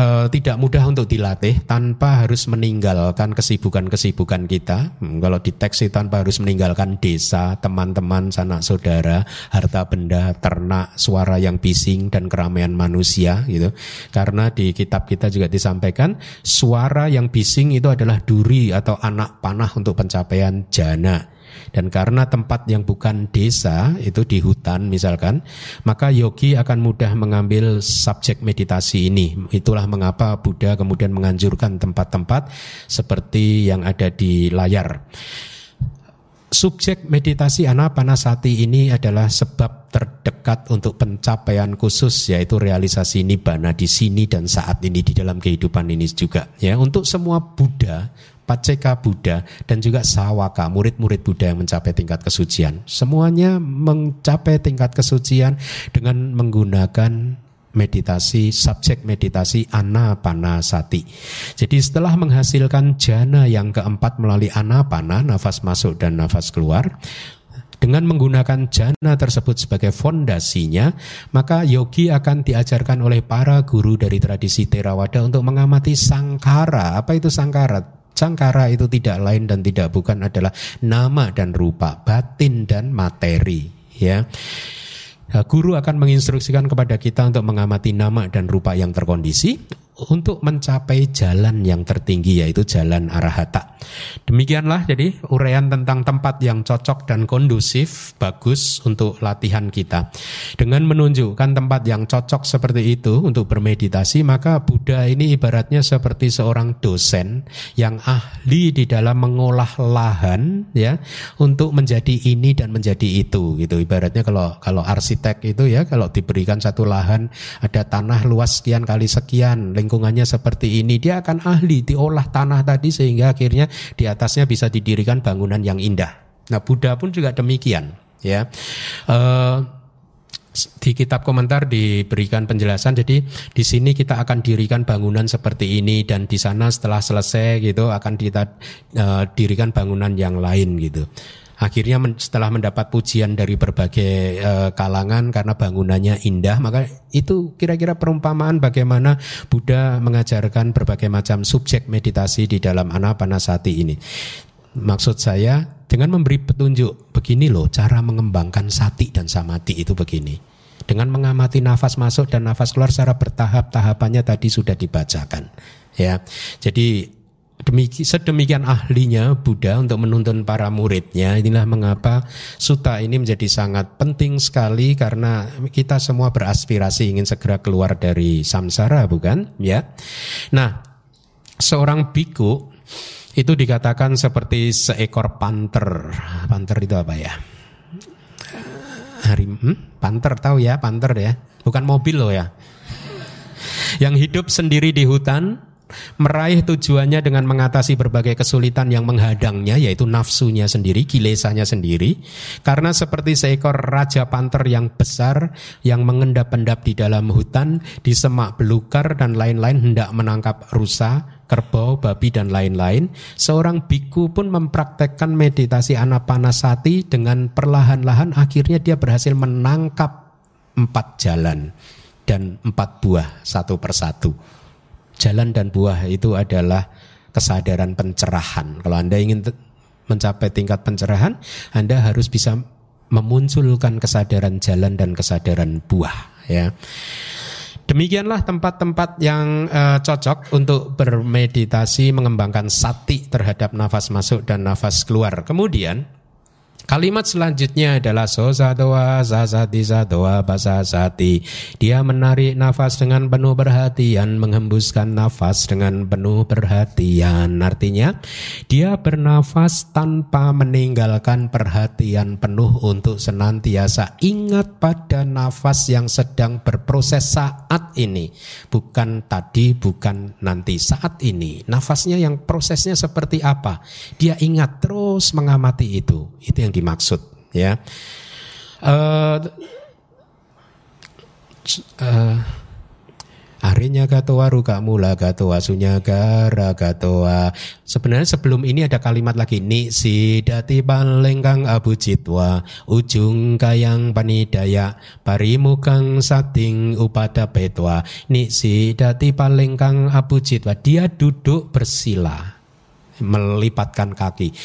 [SPEAKER 1] uh, tidak mudah untuk dilatih tanpa harus meninggalkan kesibukan-kesibukan kita. Hmm, kalau di teks itu tanpa harus meninggalkan desa, teman-teman, sanak saudara, harta benda, ternak, suara yang bising dan keramaian manusia gitu. Karena di kitab kita juga disampaikan suara yang bising itu adalah duri atau anak panah untuk pencapaian jana. Dan karena tempat yang bukan desa itu di hutan misalkan, maka yogi akan mudah mengambil subjek meditasi ini. Itulah mengapa Buddha kemudian menganjurkan tempat-tempat seperti yang ada di layar. Subjek meditasi anapanasati ini adalah sebab terdekat untuk pencapaian khusus yaitu realisasi nibbana di sini dan saat ini di dalam kehidupan ini juga ya. Untuk semua Buddha Paceka Buddha dan juga Sawaka murid-murid Buddha yang mencapai tingkat kesucian. Semuanya mencapai tingkat kesucian dengan menggunakan meditasi, subjek meditasi anapanasati. Jadi setelah menghasilkan jana yang keempat melalui anapana, nafas masuk dan nafas keluar, dengan menggunakan jana tersebut sebagai fondasinya, maka yogi akan diajarkan oleh para guru dari tradisi Theravada untuk mengamati sangkara. Apa itu sangkara? Sangkara itu tidak lain dan tidak bukan adalah nama dan rupa, batin dan materi, ya. Guru akan menginstruksikan kepada kita untuk mengamati nama dan rupa yang terkondisi untuk mencapai jalan yang tertinggi yaitu jalan arahata. Demikianlah jadi uraian tentang tempat yang cocok dan kondusif bagus untuk latihan kita. Dengan menunjukkan tempat yang cocok seperti itu untuk bermeditasi maka Buddha ini ibaratnya seperti seorang dosen yang ahli di dalam mengolah lahan ya untuk menjadi ini dan menjadi itu gitu. Ibaratnya kalau kalau arsitek itu ya kalau diberikan satu lahan ada tanah luas sekian kali sekian lingkungannya seperti ini, dia akan ahli diolah tanah tadi sehingga akhirnya di atasnya bisa didirikan bangunan yang indah. Nah, Buddha pun juga demikian, ya. Uh, di kitab komentar diberikan penjelasan jadi di sini kita akan dirikan bangunan seperti ini dan di sana setelah selesai gitu akan kita uh, dirikan bangunan yang lain gitu akhirnya setelah mendapat pujian dari berbagai uh, kalangan karena bangunannya indah maka itu kira-kira perumpamaan bagaimana Buddha mengajarkan berbagai macam subjek meditasi di dalam anapanasati ini. Maksud saya dengan memberi petunjuk begini loh cara mengembangkan sati dan samati itu begini. Dengan mengamati nafas masuk dan nafas keluar secara bertahap tahapannya tadi sudah dibacakan ya. Jadi Demiki, sedemikian ahlinya Buddha untuk menuntun para muridnya. Inilah mengapa suta ini menjadi sangat penting sekali karena kita semua beraspirasi ingin segera keluar dari samsara, bukan? Ya. Nah, seorang biku itu dikatakan seperti seekor panter. Panter itu apa ya? Hari hmm? panter tahu ya, panter ya. Bukan mobil loh ya. Yang hidup sendiri di hutan, meraih tujuannya dengan mengatasi berbagai kesulitan yang menghadangnya yaitu nafsunya sendiri, kilesanya sendiri. Karena seperti seekor raja panter yang besar yang mengendap-endap di dalam hutan, di semak belukar dan lain-lain hendak menangkap rusa, kerbau, babi dan lain-lain, seorang biku pun mempraktekkan meditasi anapanasati dengan perlahan-lahan akhirnya dia berhasil menangkap empat jalan dan empat buah satu persatu jalan dan buah itu adalah kesadaran pencerahan. Kalau Anda ingin mencapai tingkat pencerahan, Anda harus bisa memunculkan kesadaran jalan dan kesadaran buah ya. Demikianlah tempat-tempat yang uh, cocok untuk bermeditasi mengembangkan sati terhadap nafas masuk dan nafas keluar. Kemudian Kalimat selanjutnya adalah sosa doa sasati sadoa basasati. Dia menarik nafas dengan penuh perhatian, menghembuskan nafas dengan penuh perhatian. Artinya, dia bernafas tanpa meninggalkan perhatian penuh untuk senantiasa ingat pada nafas yang sedang berproses saat ini. Bukan tadi, bukan nanti, saat ini. Nafasnya yang prosesnya seperti apa? Dia ingat terus mengamati itu. Itu yang dimaksud ya. Uh, uh, Arinya gatoa ruka mula gatoa sunya gara gatoa. Sebenarnya sebelum ini ada kalimat lagi ni si dati balengkang abu citwa ujung kayang panidaya parimukang sating upada petwa ni si dati palengkang abu citwa dia duduk bersila melipatkan kaki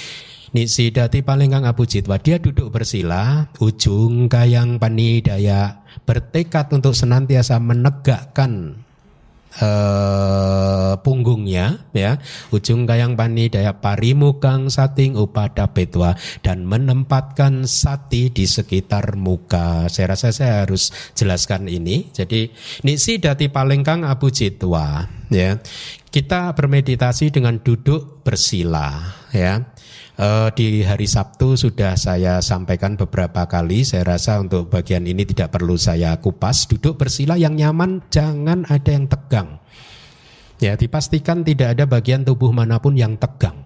[SPEAKER 1] Nisidati paling kang Abu Jitwa dia duduk bersila ujung kayang panidaya bertekad untuk senantiasa menegakkan uh, punggungnya ya. Ujung kayang panidaya parimukang sating upada petwa dan menempatkan sati di sekitar muka. Saya rasa saya harus jelaskan ini. Jadi nisi dati paling kang abu jitwa ya. Kita bermeditasi dengan duduk bersila ya Uh, di hari Sabtu sudah saya sampaikan beberapa kali. Saya rasa untuk bagian ini tidak perlu saya kupas. Duduk bersila yang nyaman, jangan ada yang tegang. Ya, dipastikan tidak ada bagian tubuh mana pun yang tegang.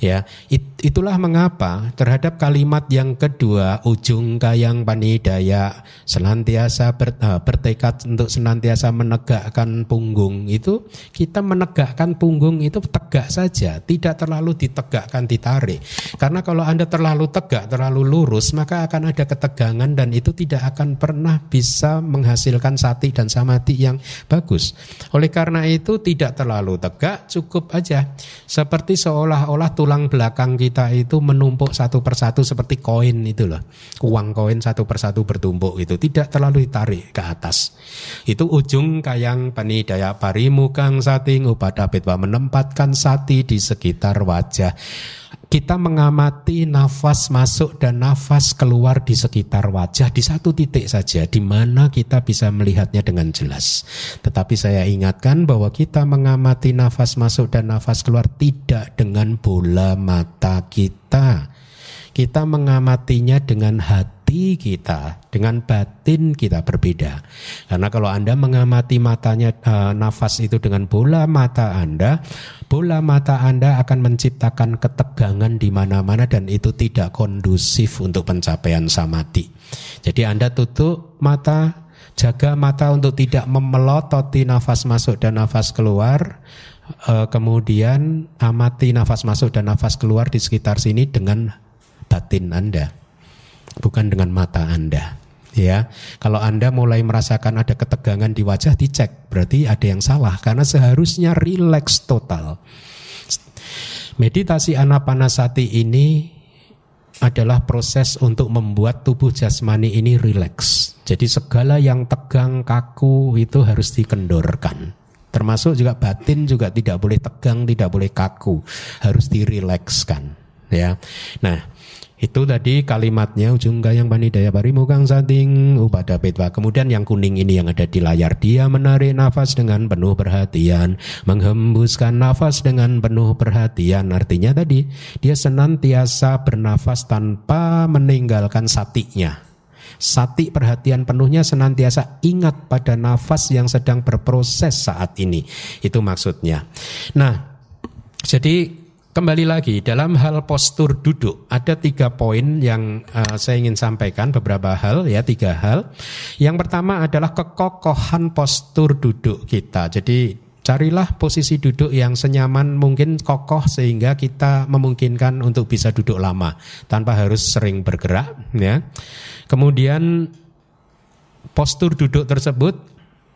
[SPEAKER 1] Ya, it, itulah mengapa terhadap kalimat yang kedua ujung kayang panidaya senantiasa ber, uh, bertekad untuk senantiasa menegakkan punggung itu kita menegakkan punggung itu tegak saja, tidak terlalu ditegakkan ditarik. Karena kalau Anda terlalu tegak, terlalu lurus, maka akan ada ketegangan dan itu tidak akan pernah bisa menghasilkan sati dan samadhi yang bagus. Oleh karena itu tidak terlalu tegak, cukup aja seperti seolah-olah tulang tulang belakang kita itu menumpuk satu persatu seperti koin itu loh. Uang koin satu persatu bertumpuk itu tidak terlalu ditarik ke atas. Itu ujung kayang panidaya parimukang sati upada betwa menempatkan sati di sekitar wajah kita mengamati nafas masuk dan nafas keluar di sekitar wajah di satu titik saja di mana kita bisa melihatnya dengan jelas. Tetapi saya ingatkan bahwa kita mengamati nafas masuk dan nafas keluar tidak dengan bola mata kita. Kita mengamatinya dengan hati hati kita dengan batin kita berbeda. Karena kalau Anda mengamati matanya e, nafas itu dengan bola mata Anda, bola mata Anda akan menciptakan ketegangan di mana-mana dan itu tidak kondusif untuk pencapaian samadhi. Jadi Anda tutup mata, jaga mata untuk tidak memelototi nafas masuk dan nafas keluar. E, kemudian amati nafas masuk dan nafas keluar di sekitar sini dengan batin Anda bukan dengan mata Anda. Ya, kalau Anda mulai merasakan ada ketegangan di wajah, dicek, berarti ada yang salah karena seharusnya rileks total. Meditasi anapanasati ini adalah proses untuk membuat tubuh jasmani ini rileks. Jadi segala yang tegang, kaku itu harus dikendorkan. Termasuk juga batin juga tidak boleh tegang, tidak boleh kaku, harus dirilekskan. Ya, nah itu tadi kalimatnya ujung gayang panidaya parimukang sating upada petwa. Kemudian yang kuning ini yang ada di layar. Dia menarik nafas dengan penuh perhatian. Menghembuskan nafas dengan penuh perhatian. Artinya tadi dia senantiasa bernafas tanpa meninggalkan satinya. Sati perhatian penuhnya senantiasa ingat pada nafas yang sedang berproses saat ini. Itu maksudnya. Nah, jadi Kembali lagi dalam hal postur duduk ada tiga poin yang uh, saya ingin sampaikan beberapa hal ya tiga hal. Yang pertama adalah kekokohan postur duduk kita. Jadi carilah posisi duduk yang senyaman mungkin kokoh sehingga kita memungkinkan untuk bisa duduk lama tanpa harus sering bergerak ya. Kemudian postur duduk tersebut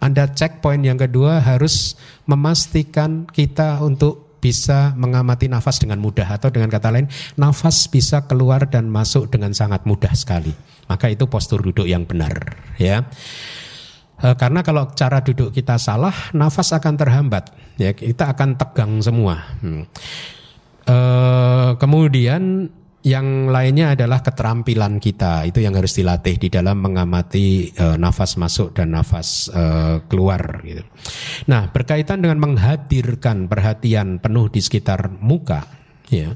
[SPEAKER 1] anda cek poin yang kedua harus memastikan kita untuk bisa mengamati nafas dengan mudah atau dengan kata lain nafas bisa keluar dan masuk dengan sangat mudah sekali. Maka itu postur duduk yang benar, ya. E, karena kalau cara duduk kita salah, nafas akan terhambat, ya kita akan tegang semua. Hmm. E, kemudian yang lainnya adalah keterampilan kita itu yang harus dilatih di dalam mengamati e, nafas masuk dan nafas e, keluar gitu. Nah, berkaitan dengan menghadirkan perhatian penuh di sekitar muka ya.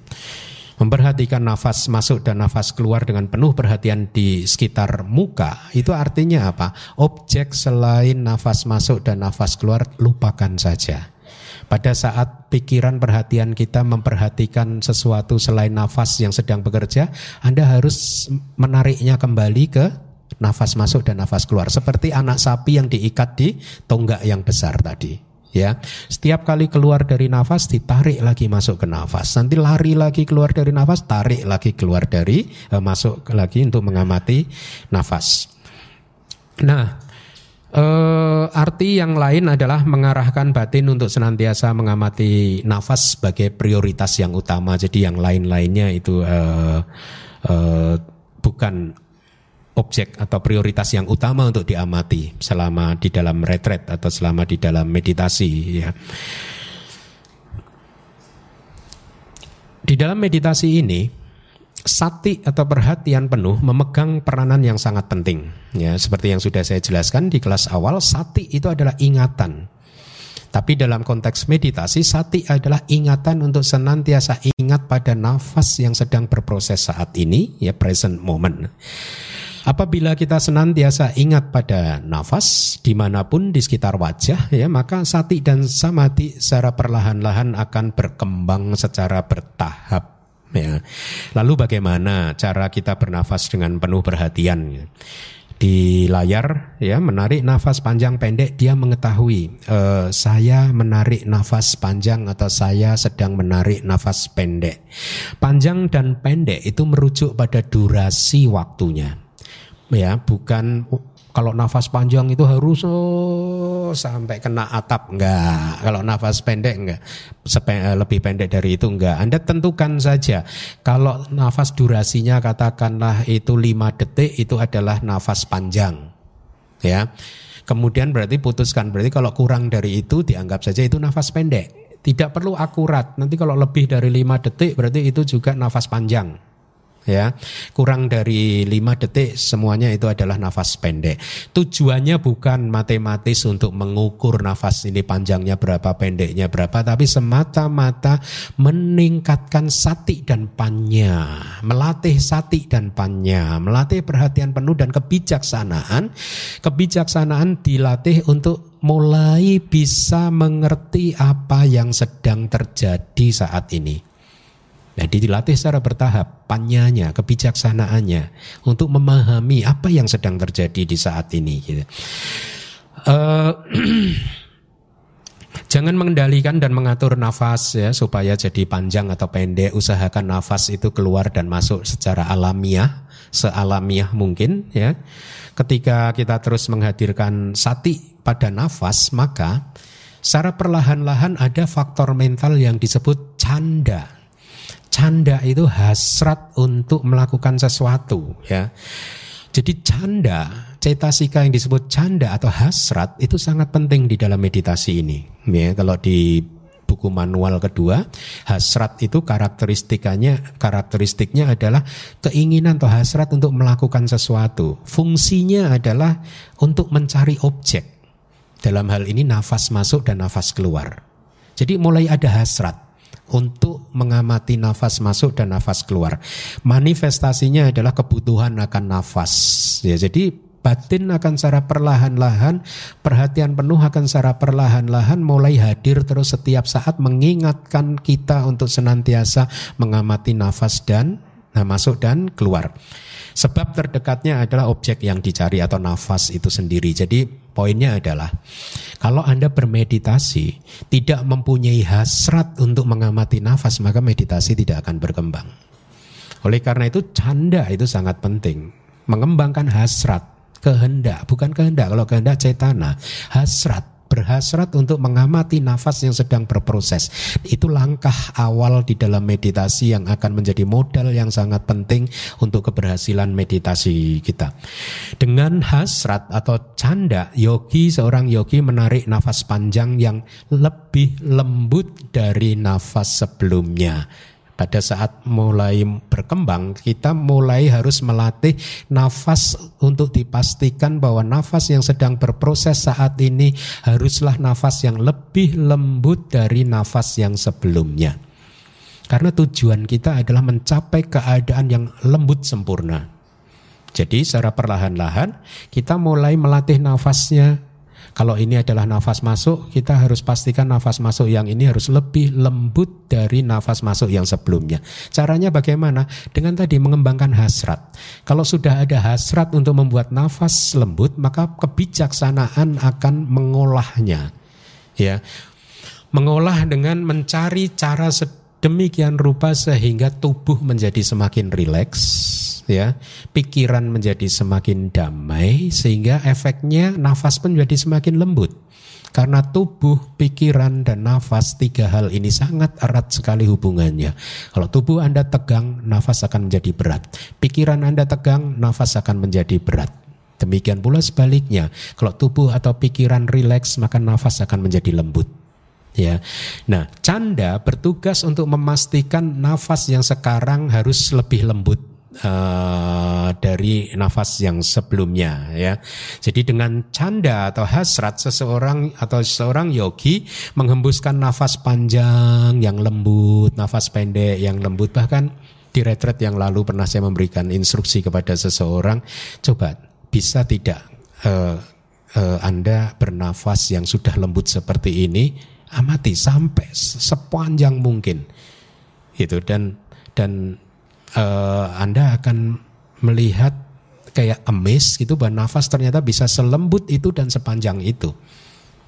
[SPEAKER 1] Memperhatikan nafas masuk dan nafas keluar dengan penuh perhatian di sekitar muka itu artinya apa? Objek selain nafas masuk dan nafas keluar lupakan saja pada saat pikiran perhatian kita memperhatikan sesuatu selain nafas yang sedang bekerja, Anda harus menariknya kembali ke nafas masuk dan nafas keluar. Seperti anak sapi yang diikat di tonggak yang besar tadi. Ya, setiap kali keluar dari nafas ditarik lagi masuk ke nafas. Nanti lari lagi keluar dari nafas, tarik lagi keluar dari eh, masuk lagi untuk mengamati nafas. Nah, E, arti yang lain adalah mengarahkan batin untuk senantiasa mengamati nafas sebagai prioritas yang utama. Jadi yang lain-lainnya itu e, e, bukan objek atau prioritas yang utama untuk diamati selama di dalam retret atau selama di dalam meditasi. Ya. Di dalam meditasi ini sati atau perhatian penuh memegang peranan yang sangat penting. Ya, seperti yang sudah saya jelaskan di kelas awal, sati itu adalah ingatan. Tapi dalam konteks meditasi, sati adalah ingatan untuk senantiasa ingat pada nafas yang sedang berproses saat ini, ya present moment. Apabila kita senantiasa ingat pada nafas di mana pun di sekitar wajah, ya maka sati dan samadhi secara perlahan-lahan akan berkembang secara bertahap. Ya. Lalu bagaimana cara kita bernafas dengan penuh perhatian? di layar ya menarik nafas panjang pendek dia mengetahui uh, saya menarik nafas panjang atau saya sedang menarik nafas pendek panjang dan pendek itu merujuk pada durasi waktunya ya bukan kalau nafas panjang itu harus oh, sampai kena atap enggak? Kalau nafas pendek enggak? Sepe, eh, lebih pendek dari itu enggak? Anda tentukan saja. Kalau nafas durasinya katakanlah itu 5 detik itu adalah nafas panjang. Ya. Kemudian berarti putuskan. Berarti kalau kurang dari itu dianggap saja itu nafas pendek. Tidak perlu akurat. Nanti kalau lebih dari 5 detik berarti itu juga nafas panjang ya. Kurang dari lima detik semuanya itu adalah nafas pendek. Tujuannya bukan matematis untuk mengukur nafas ini panjangnya berapa pendeknya berapa tapi semata-mata meningkatkan sati dan panya melatih sati dan panya melatih perhatian penuh dan kebijaksanaan. Kebijaksanaan dilatih untuk mulai bisa mengerti apa yang sedang terjadi saat ini jadi dilatih secara bertahap, panyanya, kebijaksanaannya untuk memahami apa yang sedang terjadi di saat ini. Gitu. Uh, Jangan mengendalikan dan mengatur nafas ya supaya jadi panjang atau pendek. Usahakan nafas itu keluar dan masuk secara alamiah, sealamiah mungkin ya. Ketika kita terus menghadirkan sati pada nafas, maka secara perlahan-lahan ada faktor mental yang disebut canda canda itu hasrat untuk melakukan sesuatu ya. Jadi canda, cetasika yang disebut canda atau hasrat itu sangat penting di dalam meditasi ini. Ya, kalau di buku manual kedua, hasrat itu karakteristikanya karakteristiknya adalah keinginan atau hasrat untuk melakukan sesuatu. Fungsinya adalah untuk mencari objek. Dalam hal ini nafas masuk dan nafas keluar. Jadi mulai ada hasrat untuk mengamati nafas masuk dan nafas keluar. Manifestasinya adalah kebutuhan akan nafas. Ya, jadi batin akan secara perlahan-lahan, perhatian penuh akan secara perlahan-lahan mulai hadir terus setiap saat mengingatkan kita untuk senantiasa mengamati nafas dan nah, masuk dan keluar. Sebab terdekatnya adalah objek yang dicari atau nafas itu sendiri. Jadi poinnya adalah kalau Anda bermeditasi tidak mempunyai hasrat untuk mengamati nafas maka meditasi tidak akan berkembang. Oleh karena itu canda itu sangat penting. Mengembangkan hasrat, kehendak, bukan kehendak. Kalau kehendak cetana, hasrat berhasrat untuk mengamati nafas yang sedang berproses. Itu langkah awal di dalam meditasi yang akan menjadi modal yang sangat penting untuk keberhasilan meditasi kita. Dengan hasrat atau canda, yogi seorang yogi menarik nafas panjang yang lebih lembut dari nafas sebelumnya pada saat mulai berkembang kita mulai harus melatih nafas untuk dipastikan bahwa nafas yang sedang berproses saat ini haruslah nafas yang lebih lembut dari nafas yang sebelumnya. Karena tujuan kita adalah mencapai keadaan yang lembut sempurna. Jadi secara perlahan-lahan kita mulai melatih nafasnya kalau ini adalah nafas masuk, kita harus pastikan nafas masuk yang ini harus lebih lembut dari nafas masuk yang sebelumnya. Caranya bagaimana? Dengan tadi mengembangkan hasrat. Kalau sudah ada hasrat untuk membuat nafas lembut, maka kebijaksanaan akan mengolahnya. Ya. Mengolah dengan mencari cara sedemikian rupa sehingga tubuh menjadi semakin rileks ya pikiran menjadi semakin damai sehingga efeknya nafas pun menjadi semakin lembut karena tubuh, pikiran, dan nafas tiga hal ini sangat erat sekali hubungannya. Kalau tubuh Anda tegang, nafas akan menjadi berat. Pikiran Anda tegang, nafas akan menjadi berat. Demikian pula sebaliknya, kalau tubuh atau pikiran rileks, maka nafas akan menjadi lembut. Ya, nah canda bertugas untuk memastikan nafas yang sekarang harus lebih lembut uh, dari nafas yang sebelumnya ya. Jadi dengan canda atau hasrat seseorang atau seseorang yogi menghembuskan nafas panjang yang lembut, nafas pendek yang lembut bahkan di retret yang lalu pernah saya memberikan instruksi kepada seseorang coba bisa tidak uh, uh, Anda bernafas yang sudah lembut seperti ini amati sampai sepanjang mungkin gitu dan dan uh, Anda akan melihat kayak emis gitu bahwa nafas ternyata bisa selembut itu dan sepanjang itu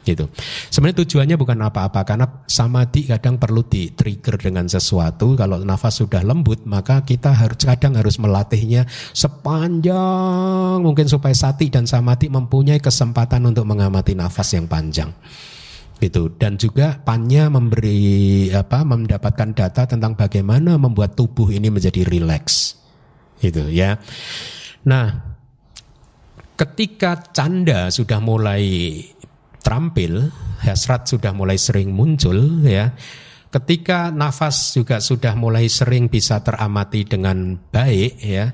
[SPEAKER 1] gitu. Sebenarnya tujuannya bukan apa-apa karena samadhi kadang perlu di trigger dengan sesuatu. Kalau nafas sudah lembut maka kita harus kadang harus melatihnya sepanjang mungkin supaya sati dan samadhi mempunyai kesempatan untuk mengamati nafas yang panjang gitu. Dan juga pannya memberi apa mendapatkan data tentang bagaimana membuat tubuh ini menjadi rileks. Gitu ya. Nah ketika canda sudah mulai terampil hasrat sudah mulai sering muncul ya ketika nafas juga sudah mulai sering bisa teramati dengan baik ya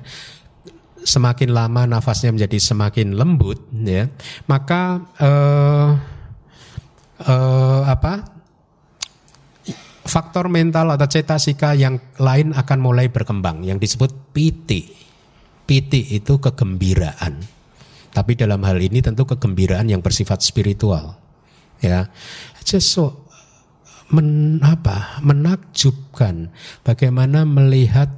[SPEAKER 1] semakin lama nafasnya menjadi semakin lembut ya maka eh, uh, apa faktor mental atau cetasika yang lain akan mulai berkembang yang disebut piti. Piti itu kegembiraan. Tapi dalam hal ini tentu kegembiraan yang bersifat spiritual. Ya. Just so men, apa? menakjubkan bagaimana melihat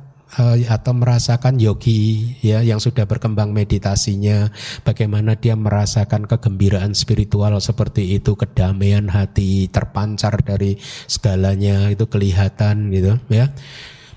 [SPEAKER 1] atau merasakan yogi ya yang sudah berkembang meditasinya bagaimana dia merasakan kegembiraan spiritual seperti itu kedamaian hati terpancar dari segalanya itu kelihatan gitu ya.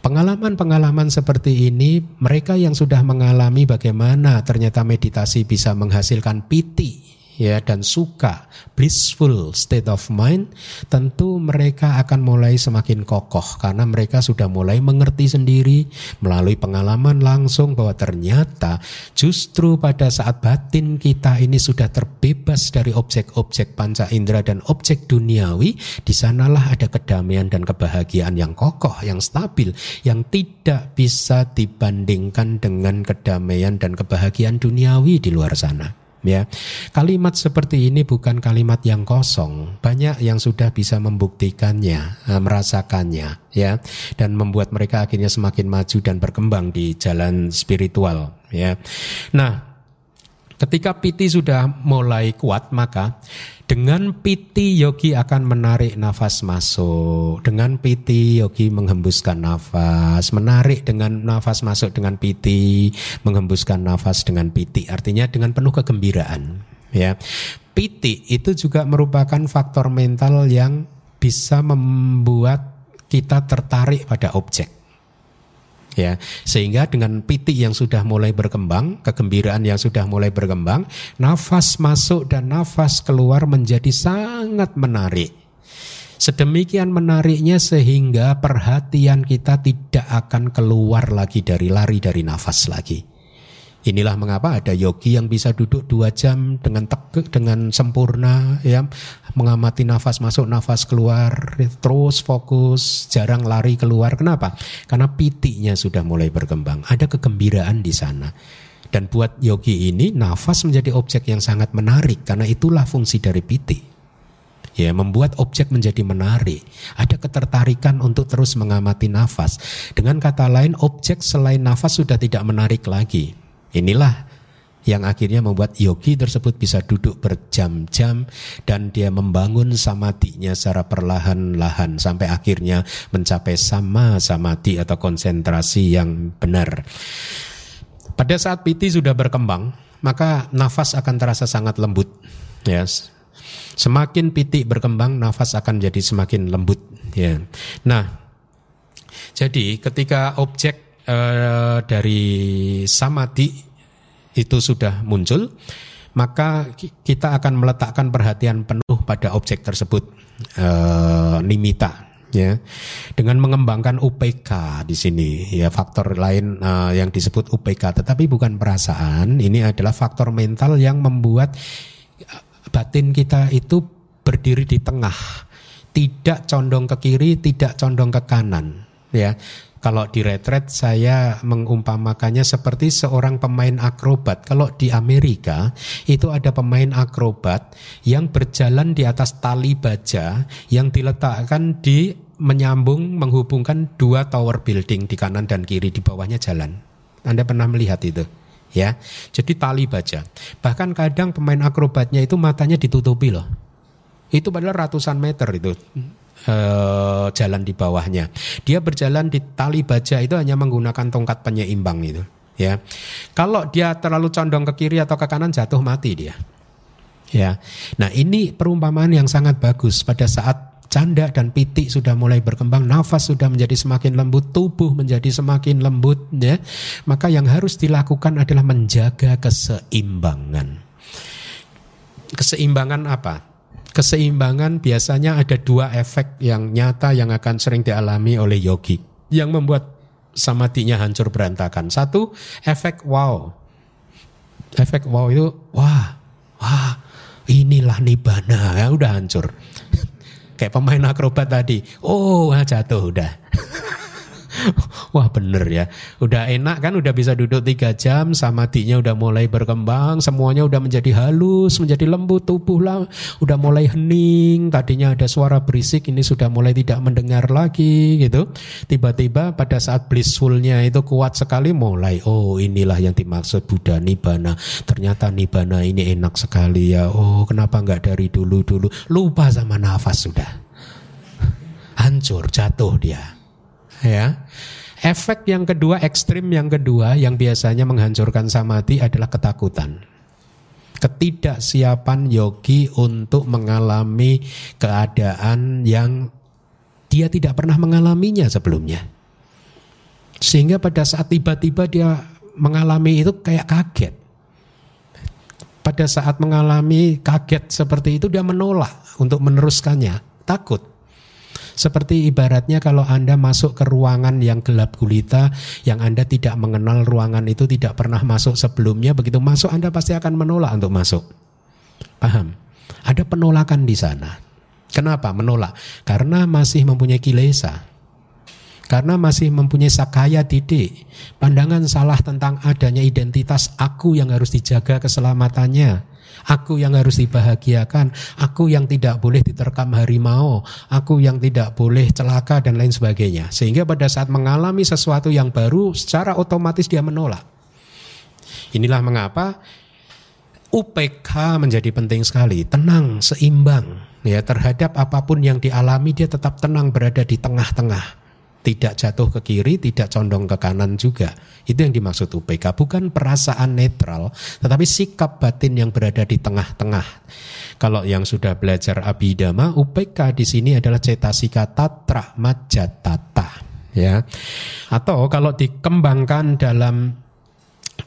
[SPEAKER 1] Pengalaman-pengalaman seperti ini, mereka yang sudah mengalami bagaimana ternyata meditasi bisa menghasilkan piti, ya dan suka blissful state of mind tentu mereka akan mulai semakin kokoh karena mereka sudah mulai mengerti sendiri melalui pengalaman langsung bahwa ternyata justru pada saat batin kita ini sudah terbebas dari objek-objek panca indera dan objek duniawi di sanalah ada kedamaian dan kebahagiaan yang kokoh yang stabil yang tidak bisa dibandingkan dengan kedamaian dan kebahagiaan duniawi di luar sana ya. Kalimat seperti ini bukan kalimat yang kosong. Banyak yang sudah bisa membuktikannya, eh, merasakannya ya dan membuat mereka akhirnya semakin maju dan berkembang di jalan spiritual ya. Nah, Ketika piti sudah mulai kuat maka dengan piti yogi akan menarik nafas masuk. Dengan piti yogi menghembuskan nafas, menarik dengan nafas masuk dengan piti, menghembuskan nafas dengan piti. Artinya dengan penuh kegembiraan, ya. Piti itu juga merupakan faktor mental yang bisa membuat kita tertarik pada objek ya sehingga dengan piti yang sudah mulai berkembang kegembiraan yang sudah mulai berkembang nafas masuk dan nafas keluar menjadi sangat menarik. Sedemikian menariknya sehingga perhatian kita tidak akan keluar lagi dari lari dari nafas lagi Inilah mengapa ada yogi yang bisa duduk dua jam dengan tegak, dengan sempurna, ya, mengamati nafas masuk, nafas keluar, terus fokus, jarang lari keluar. Kenapa? Karena pitinya sudah mulai berkembang. Ada kegembiraan di sana. Dan buat yogi ini nafas menjadi objek yang sangat menarik karena itulah fungsi dari piti. Ya, membuat objek menjadi menarik. Ada ketertarikan untuk terus mengamati nafas. Dengan kata lain, objek selain nafas sudah tidak menarik lagi Inilah yang akhirnya membuat yogi tersebut bisa duduk berjam-jam dan dia membangun samadinya secara perlahan-lahan sampai akhirnya mencapai sama samadhi atau konsentrasi yang benar. Pada saat piti sudah berkembang, maka nafas akan terasa sangat lembut. Ya, semakin piti berkembang, nafas akan jadi semakin lembut. Ya, nah, jadi ketika objek uh, dari samadhi itu sudah muncul, maka kita akan meletakkan perhatian penuh pada objek tersebut, uh, nimita ya. Dengan mengembangkan UPK di sini ya faktor lain uh, yang disebut UPK tetapi bukan perasaan ini adalah faktor mental yang membuat batin kita itu berdiri di tengah. Tidak condong ke kiri tidak condong ke kanan Ya, kalau di retret saya mengumpamakannya seperti seorang pemain akrobat. Kalau di Amerika itu ada pemain akrobat yang berjalan di atas tali baja yang diletakkan di menyambung menghubungkan dua tower building di kanan dan kiri di bawahnya jalan. Anda pernah melihat itu? Ya, jadi tali baja. Bahkan kadang pemain akrobatnya itu matanya ditutupi loh. Itu padahal ratusan meter itu uh, jalan di bawahnya. Dia berjalan di tali baja itu hanya menggunakan tongkat penyeimbang itu. Ya, kalau dia terlalu condong ke kiri atau ke kanan jatuh mati dia. Ya, nah ini perumpamaan yang sangat bagus pada saat canda dan pitik sudah mulai berkembang, nafas sudah menjadi semakin lembut, tubuh menjadi semakin lembut, ya. Maka yang harus dilakukan adalah menjaga keseimbangan. Keseimbangan apa? Keseimbangan biasanya ada dua efek yang nyata yang akan sering dialami oleh yogi yang membuat samatinya hancur berantakan. Satu, efek wow. Efek wow itu wah, wah, inilah nibana ya udah hancur. Kayak pemain akrobat tadi. Oh, jatuh udah. Wah bener ya, udah enak kan, udah bisa duduk tiga jam, samatinya udah mulai berkembang, semuanya udah menjadi halus, menjadi lembut tubuh lah, udah mulai hening. Tadinya ada suara berisik, ini sudah mulai tidak mendengar lagi gitu. Tiba-tiba pada saat blissfulnya itu kuat sekali, mulai oh inilah yang dimaksud Buddha Nibbana. Ternyata Nibbana ini enak sekali ya. Oh kenapa nggak dari dulu dulu? Lupa sama nafas sudah, hancur jatuh dia ya. Efek yang kedua, ekstrim yang kedua yang biasanya menghancurkan samadhi adalah ketakutan. Ketidaksiapan yogi untuk mengalami keadaan yang dia tidak pernah mengalaminya sebelumnya. Sehingga pada saat tiba-tiba dia mengalami itu kayak kaget. Pada saat mengalami kaget seperti itu dia menolak untuk meneruskannya, takut. Seperti ibaratnya kalau Anda masuk ke ruangan yang gelap gulita, yang Anda tidak mengenal ruangan itu tidak pernah masuk sebelumnya, begitu masuk Anda pasti akan menolak untuk masuk. Paham? Ada penolakan di sana. Kenapa menolak? Karena masih mempunyai kilesa. Karena masih mempunyai sakaya didik. Pandangan salah tentang adanya identitas aku yang harus dijaga keselamatannya Aku yang harus dibahagiakan, aku yang tidak boleh diterkam harimau, aku yang tidak boleh celaka dan lain sebagainya. Sehingga pada saat mengalami sesuatu yang baru secara otomatis dia menolak. Inilah mengapa UPK menjadi penting sekali, tenang, seimbang ya terhadap apa pun yang dialami dia tetap tenang berada di tengah-tengah tidak jatuh ke kiri, tidak condong ke kanan juga. Itu yang dimaksud UPK, bukan perasaan netral, tetapi sikap batin yang berada di tengah-tengah. Kalau yang sudah belajar abidama, UPK di sini adalah cetasika tatra majatata, ya. Atau kalau dikembangkan dalam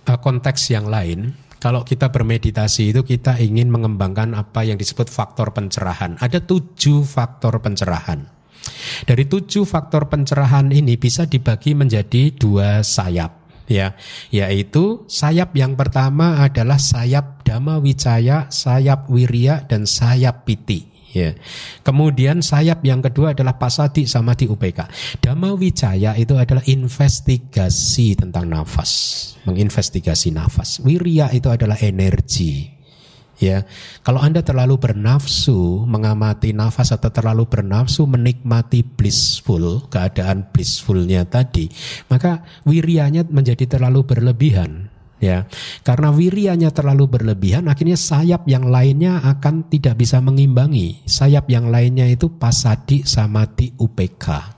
[SPEAKER 1] uh, konteks yang lain, kalau kita bermeditasi itu kita ingin mengembangkan apa yang disebut faktor pencerahan. Ada tujuh faktor pencerahan. Dari tujuh faktor pencerahan ini bisa dibagi menjadi dua sayap ya yaitu sayap yang pertama adalah sayap dhamma wicaya, sayap wirya dan sayap piti ya. Kemudian sayap yang kedua adalah pasadi sama di UPK. Dhamma wicaya itu adalah investigasi tentang nafas, menginvestigasi nafas. Wirya itu adalah energi ya. Kalau Anda terlalu bernafsu mengamati nafas atau terlalu bernafsu menikmati blissful, keadaan blissfulnya tadi, maka wirianya menjadi terlalu berlebihan ya. Karena wirianya terlalu berlebihan akhirnya sayap yang lainnya akan tidak bisa mengimbangi. Sayap yang lainnya itu pasadi samadhi UPK.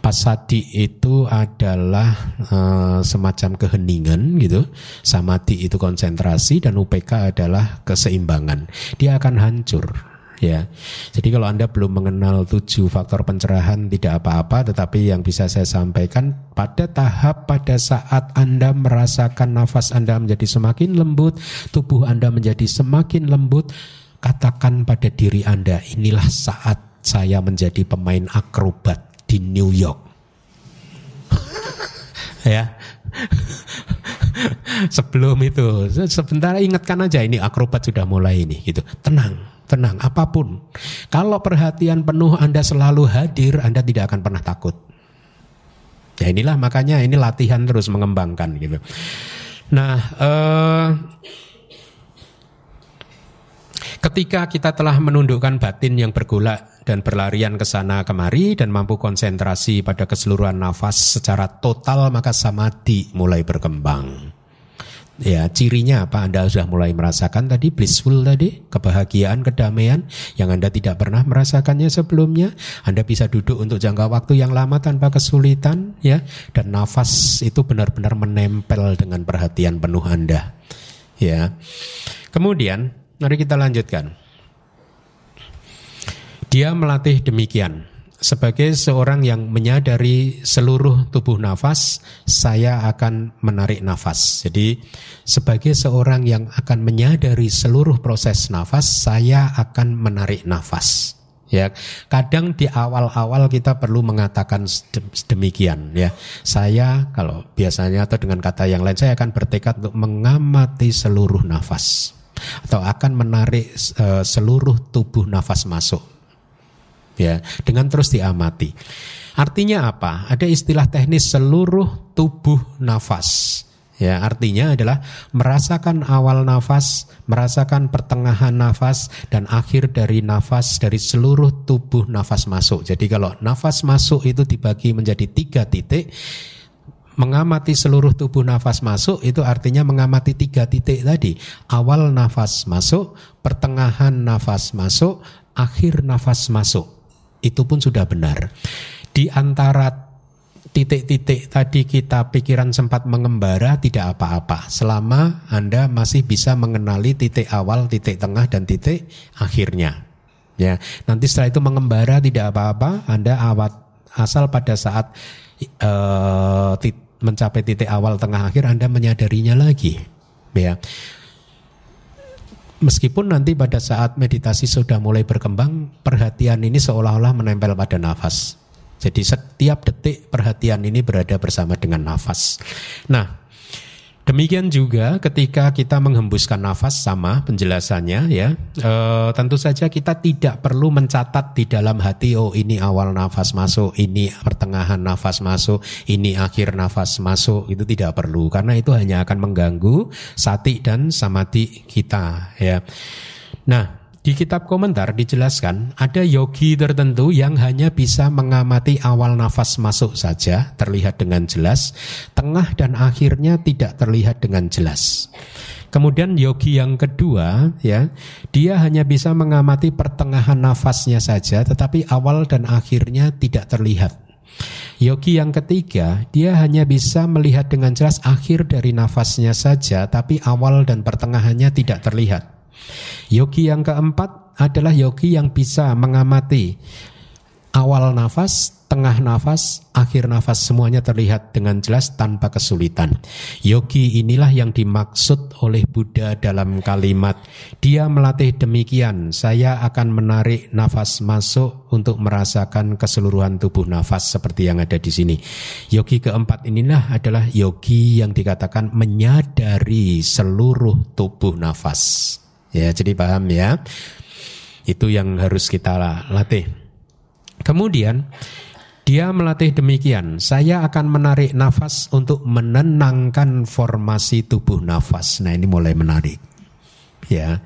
[SPEAKER 1] Pasadi itu adalah uh, semacam keheningan gitu. Samadhi itu konsentrasi dan UPK adalah keseimbangan. Dia akan hancur ya. Jadi kalau Anda belum mengenal tujuh faktor pencerahan tidak apa-apa, tetapi yang bisa saya sampaikan pada tahap pada saat Anda merasakan nafas Anda menjadi semakin lembut, tubuh Anda menjadi semakin lembut, katakan pada diri Anda, inilah saat saya menjadi pemain akrobat di New York. ya. Sebelum itu, sebentar ingatkan aja ini akrobat sudah mulai ini gitu. Tenang, tenang apa pun. Kalau perhatian penuh Anda selalu hadir, Anda tidak akan pernah takut. Ya inilah makanya ini latihan terus mengembangkan gitu. Nah, eh, ketika kita telah menundukkan batin yang bergolak dan berlarian ke sana kemari dan mampu konsentrasi pada keseluruhan nafas secara total maka samadhi mulai berkembang. Ya, cirinya apa? Anda sudah mulai merasakan tadi blissful tadi, kebahagiaan, kedamaian yang Anda tidak pernah merasakannya sebelumnya. Anda bisa duduk untuk jangka waktu yang lama tanpa kesulitan, ya. Dan nafas itu benar-benar menempel dengan perhatian penuh Anda. Ya. Kemudian, mari kita lanjutkan. Dia melatih demikian sebagai seorang yang menyadari seluruh tubuh nafas, saya akan menarik nafas. Jadi, sebagai seorang yang akan menyadari seluruh proses nafas, saya akan menarik nafas. Ya, kadang di awal-awal kita perlu mengatakan demikian ya. Saya kalau biasanya atau dengan kata yang lain saya akan bertekad untuk mengamati seluruh nafas atau akan menarik uh, seluruh tubuh nafas masuk ya dengan terus diamati. Artinya apa? Ada istilah teknis seluruh tubuh nafas. Ya, artinya adalah merasakan awal nafas, merasakan pertengahan nafas dan akhir dari nafas dari seluruh tubuh nafas masuk. Jadi kalau nafas masuk itu dibagi menjadi tiga titik, mengamati seluruh tubuh nafas masuk itu artinya mengamati tiga titik tadi. Awal nafas masuk, pertengahan nafas masuk, akhir nafas masuk itu pun sudah benar. Di antara titik-titik tadi kita pikiran sempat mengembara tidak apa-apa selama Anda masih bisa mengenali titik awal, titik tengah dan titik akhirnya. Ya, nanti setelah itu mengembara tidak apa-apa, Anda awat asal pada saat uh, mencapai titik awal, tengah, akhir Anda menyadarinya lagi. Ya. Meskipun nanti pada saat meditasi sudah mulai berkembang, perhatian ini seolah-olah menempel pada nafas. Jadi setiap detik perhatian ini berada bersama dengan nafas. Nah, Demikian juga ketika kita menghembuskan nafas sama penjelasannya ya. E, tentu saja kita tidak perlu mencatat di dalam hati oh ini awal nafas masuk, ini pertengahan nafas masuk, ini akhir nafas masuk. Itu tidak perlu karena itu hanya akan mengganggu sati dan samadhi kita ya. Nah, di kitab komentar dijelaskan ada yogi tertentu yang hanya bisa mengamati awal nafas masuk saja terlihat dengan jelas, tengah dan akhirnya tidak terlihat dengan jelas. Kemudian yogi yang kedua ya, dia hanya bisa mengamati pertengahan nafasnya saja tetapi awal dan akhirnya tidak terlihat. Yogi yang ketiga, dia hanya bisa melihat dengan jelas akhir dari nafasnya saja tapi awal dan pertengahannya tidak terlihat. Yogi yang keempat adalah yogi yang bisa mengamati awal nafas, tengah nafas, akhir nafas semuanya terlihat dengan jelas tanpa kesulitan. Yogi inilah yang dimaksud oleh Buddha dalam kalimat dia melatih demikian, saya akan menarik nafas masuk untuk merasakan keseluruhan tubuh nafas seperti yang ada di sini. Yogi keempat inilah adalah yogi yang dikatakan menyadari seluruh tubuh nafas. Ya, jadi paham ya. Itu yang harus kita latih. Kemudian dia melatih demikian, saya akan menarik nafas untuk menenangkan formasi tubuh nafas. Nah, ini mulai menarik. Ya.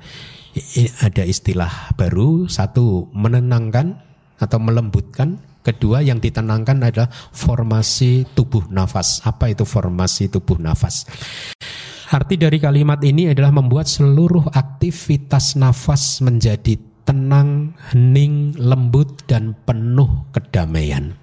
[SPEAKER 1] Ada istilah baru, satu menenangkan atau melembutkan, kedua yang ditenangkan adalah formasi tubuh nafas. Apa itu formasi tubuh nafas? Arti dari kalimat ini adalah membuat seluruh aktivitas nafas menjadi tenang, hening, lembut dan penuh kedamaian.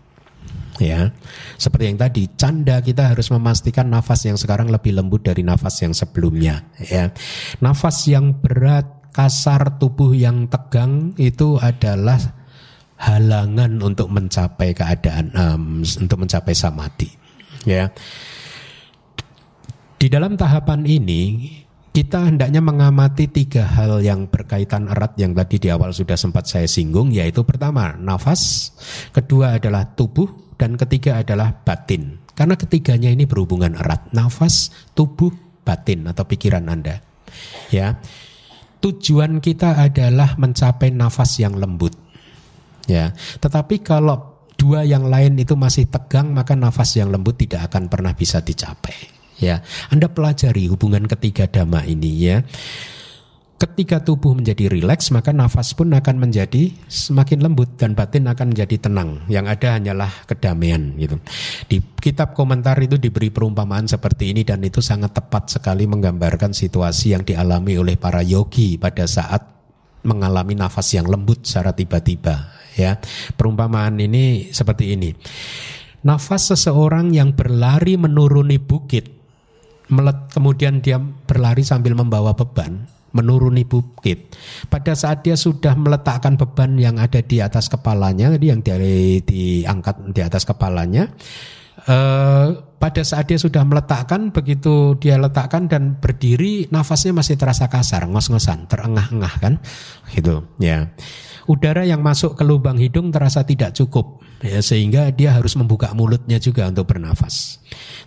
[SPEAKER 1] Ya, seperti yang tadi, canda kita harus memastikan nafas yang sekarang lebih lembut dari nafas yang sebelumnya. Ya, nafas yang berat, kasar, tubuh yang tegang itu adalah halangan untuk mencapai keadaan, um, untuk mencapai samadhi. Ya, di dalam tahapan ini kita hendaknya mengamati tiga hal yang berkaitan erat yang tadi di awal sudah sempat saya singgung yaitu pertama nafas, kedua adalah tubuh dan ketiga adalah batin. Karena ketiganya ini berhubungan erat, nafas, tubuh, batin atau pikiran Anda. Ya. Tujuan kita adalah mencapai nafas yang lembut. Ya. Tetapi kalau dua yang lain itu masih tegang, maka nafas yang lembut tidak akan pernah bisa dicapai. Ya, Anda pelajari hubungan ketiga dhamma ini ya. Ketika tubuh menjadi rileks, maka nafas pun akan menjadi semakin lembut dan batin akan menjadi tenang. Yang ada hanyalah kedamaian gitu. Di kitab komentar itu diberi perumpamaan seperti ini dan itu sangat tepat sekali menggambarkan situasi yang dialami oleh para yogi pada saat mengalami nafas yang lembut secara tiba-tiba ya. Perumpamaan ini seperti ini. Nafas seseorang yang berlari menuruni bukit melet, kemudian dia berlari sambil membawa beban menuruni bukit. Pada saat dia sudah meletakkan beban yang ada di atas kepalanya, yang dari diangkat di atas kepalanya, eh, pada saat dia sudah meletakkan, begitu dia letakkan dan berdiri, nafasnya masih terasa kasar, ngos-ngosan, terengah-engah kan, gitu, ya. Udara yang masuk ke lubang hidung terasa tidak cukup, ya, sehingga dia harus membuka mulutnya juga untuk bernafas.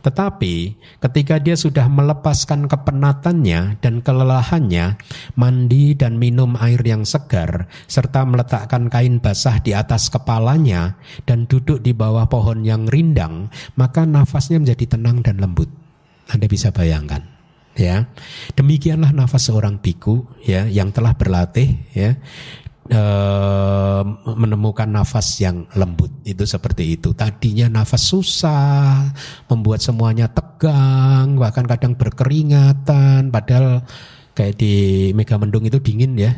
[SPEAKER 1] Tetapi ketika dia sudah melepaskan kepenatannya dan kelelahannya, mandi dan minum air yang segar, serta meletakkan kain basah di atas kepalanya dan duduk di bawah pohon yang rindang, maka nafasnya menjadi tenang dan lembut. Anda bisa bayangkan ya. Demikianlah nafas seorang biku ya yang telah berlatih ya Eh, menemukan nafas yang lembut itu seperti itu. Tadinya nafas susah, membuat semuanya tegang, bahkan kadang berkeringatan. Padahal kayak di Megamendung itu dingin ya,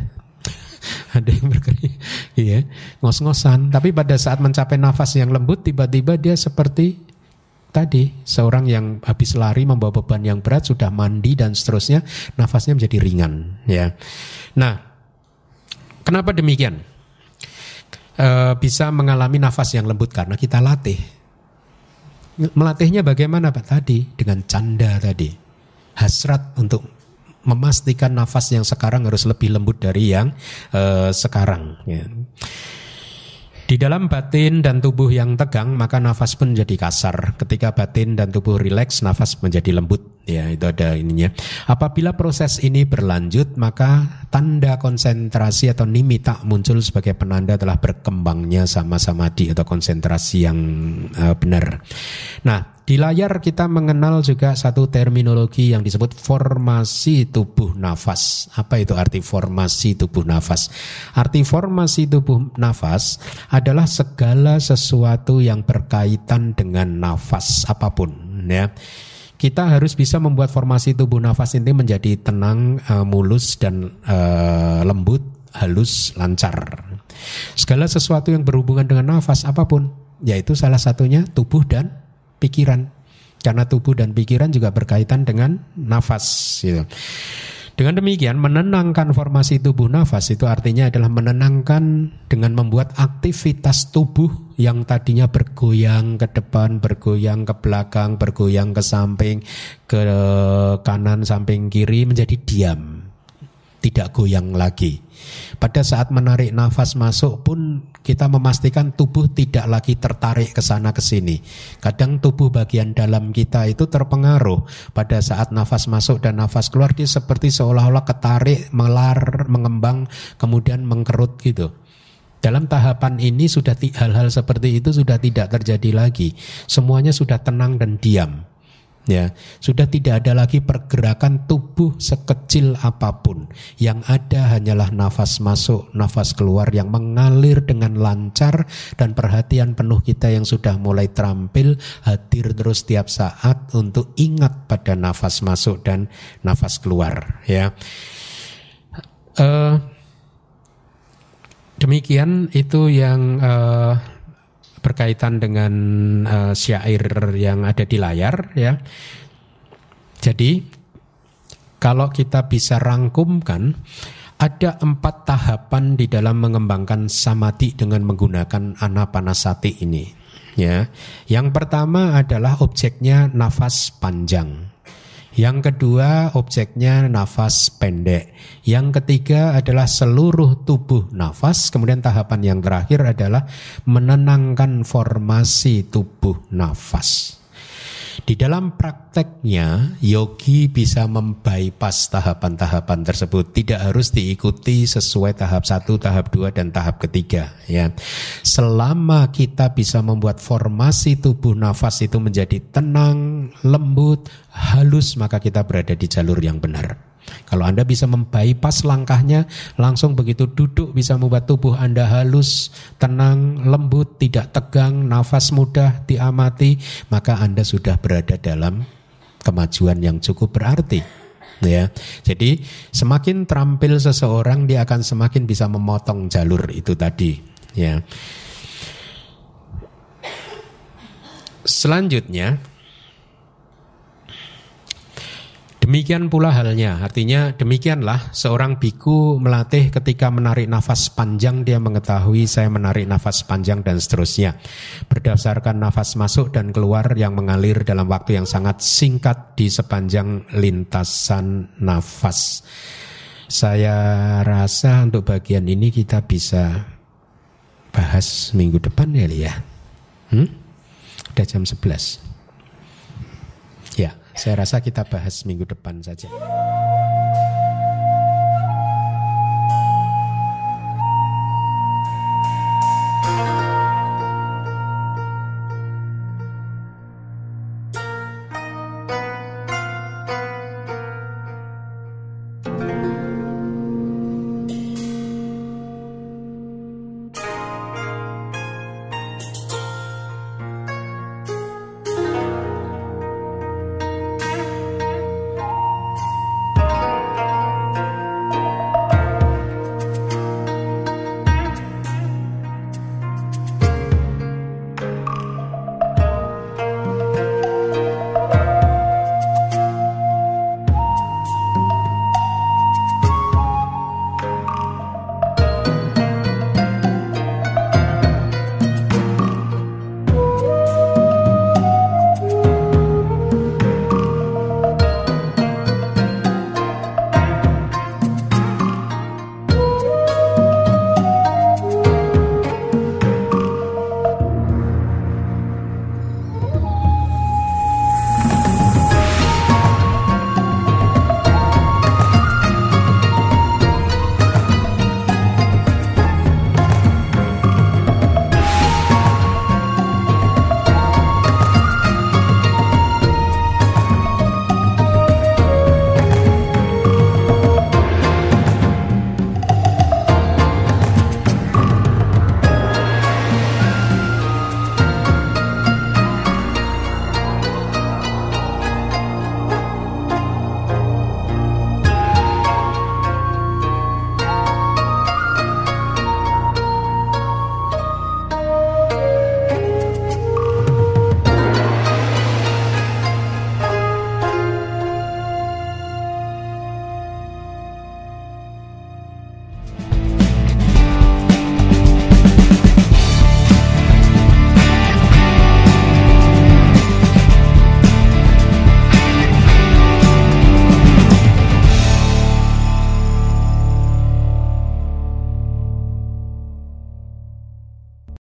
[SPEAKER 1] ada yang berkering, ya ngos-ngosan. Tapi pada saat mencapai nafas yang lembut, tiba-tiba dia seperti tadi seorang yang habis lari membawa beban yang berat sudah mandi dan seterusnya, nafasnya menjadi ringan. Ya, nah Kenapa demikian? E, bisa mengalami nafas yang lembut karena kita latih. Melatihnya bagaimana Pak tadi? Dengan canda tadi. Hasrat untuk memastikan nafas yang sekarang harus lebih lembut dari yang e, sekarang. Ya. Di dalam batin dan tubuh yang tegang, maka nafas pun menjadi kasar. Ketika batin dan tubuh rileks, nafas menjadi lembut. Ya, itu ada ininya. Apabila proses ini berlanjut, maka tanda konsentrasi atau nimita muncul sebagai penanda telah berkembangnya sama-sama di atau konsentrasi yang uh, benar. Nah, di layar kita mengenal juga satu terminologi yang disebut formasi tubuh nafas. Apa itu arti formasi tubuh nafas? Arti formasi tubuh nafas adalah segala sesuatu yang berkaitan dengan nafas apa pun ya. Kita harus bisa membuat formasi tubuh nafas ini menjadi tenang, uh, mulus dan uh, lembut, halus, lancar. Segala sesuatu yang berhubungan dengan nafas apa pun, yaitu salah satunya tubuh dan pikiran. Karena tubuh dan pikiran juga berkaitan dengan nafas. Gitu. Dengan demikian menenangkan formasi tubuh nafas itu artinya adalah menenangkan dengan membuat aktivitas tubuh yang tadinya bergoyang ke depan, bergoyang ke belakang, bergoyang ke samping, ke kanan, samping kiri menjadi diam tidak goyang lagi. Pada saat menarik nafas masuk pun kita memastikan tubuh tidak lagi tertarik ke sana ke sini. Kadang tubuh bagian dalam kita itu terpengaruh pada saat nafas masuk dan nafas keluar dia seperti seolah-olah ketarik, melar, mengembang, kemudian mengkerut gitu. Dalam tahapan ini sudah hal-hal seperti itu sudah tidak terjadi lagi. Semuanya sudah tenang dan diam ya sudah tidak ada lagi pergerakan tubuh sekecil apa pun. Yang ada hanyalah nafas masuk nafas keluar yang mengalir dengan lancar dan perhatian penuh kita yang sudah mulai terampil hadir terus tiap saat untuk ingat pada nafas masuk dan nafas keluar ya. Uh, demikian itu yang uh, berkaitan dengan uh, syair yang ada di layar ya. Jadi kalau kita bisa rangkumkan ada empat tahapan di dalam mengembangkan samadhi dengan menggunakan anapanasati ini. Ya, yang pertama adalah objeknya nafas panjang. Yang kedua objeknya nafas pendek. Yang ketiga adalah seluruh tubuh nafas. Kemudian tahapan yang terakhir adalah menenangkan formasi tubuh nafas. Di dalam prakteknya, yogi bisa membypass tahapan-tahapan tersebut. Tidak harus diikuti sesuai tahap satu, tahap dua, dan tahap ketiga. Ya, selama kita bisa membuat formasi tubuh nafas itu menjadi tenang, lembut, halus, maka kita berada di jalur yang benar. Kalau Anda bisa membypass langkahnya, langsung begitu duduk bisa membuat tubuh Anda halus, tenang, lembut, tidak tegang, nafas mudah diamati, maka Anda sudah berada dalam kemajuan yang cukup berarti. Ya, jadi semakin terampil seseorang dia akan semakin bisa memotong jalur itu tadi. Ya. Selanjutnya, Demikian pula halnya, artinya demikianlah seorang biku melatih ketika menarik nafas panjang dia mengetahui saya menarik nafas panjang dan seterusnya. Berdasarkan nafas masuk dan keluar yang mengalir dalam waktu yang sangat singkat di sepanjang lintasan nafas. Saya rasa untuk bagian ini kita bisa bahas minggu depan ya ya. Hmm? Udah jam 11. Ya. Saya rasa kita bahas minggu depan saja.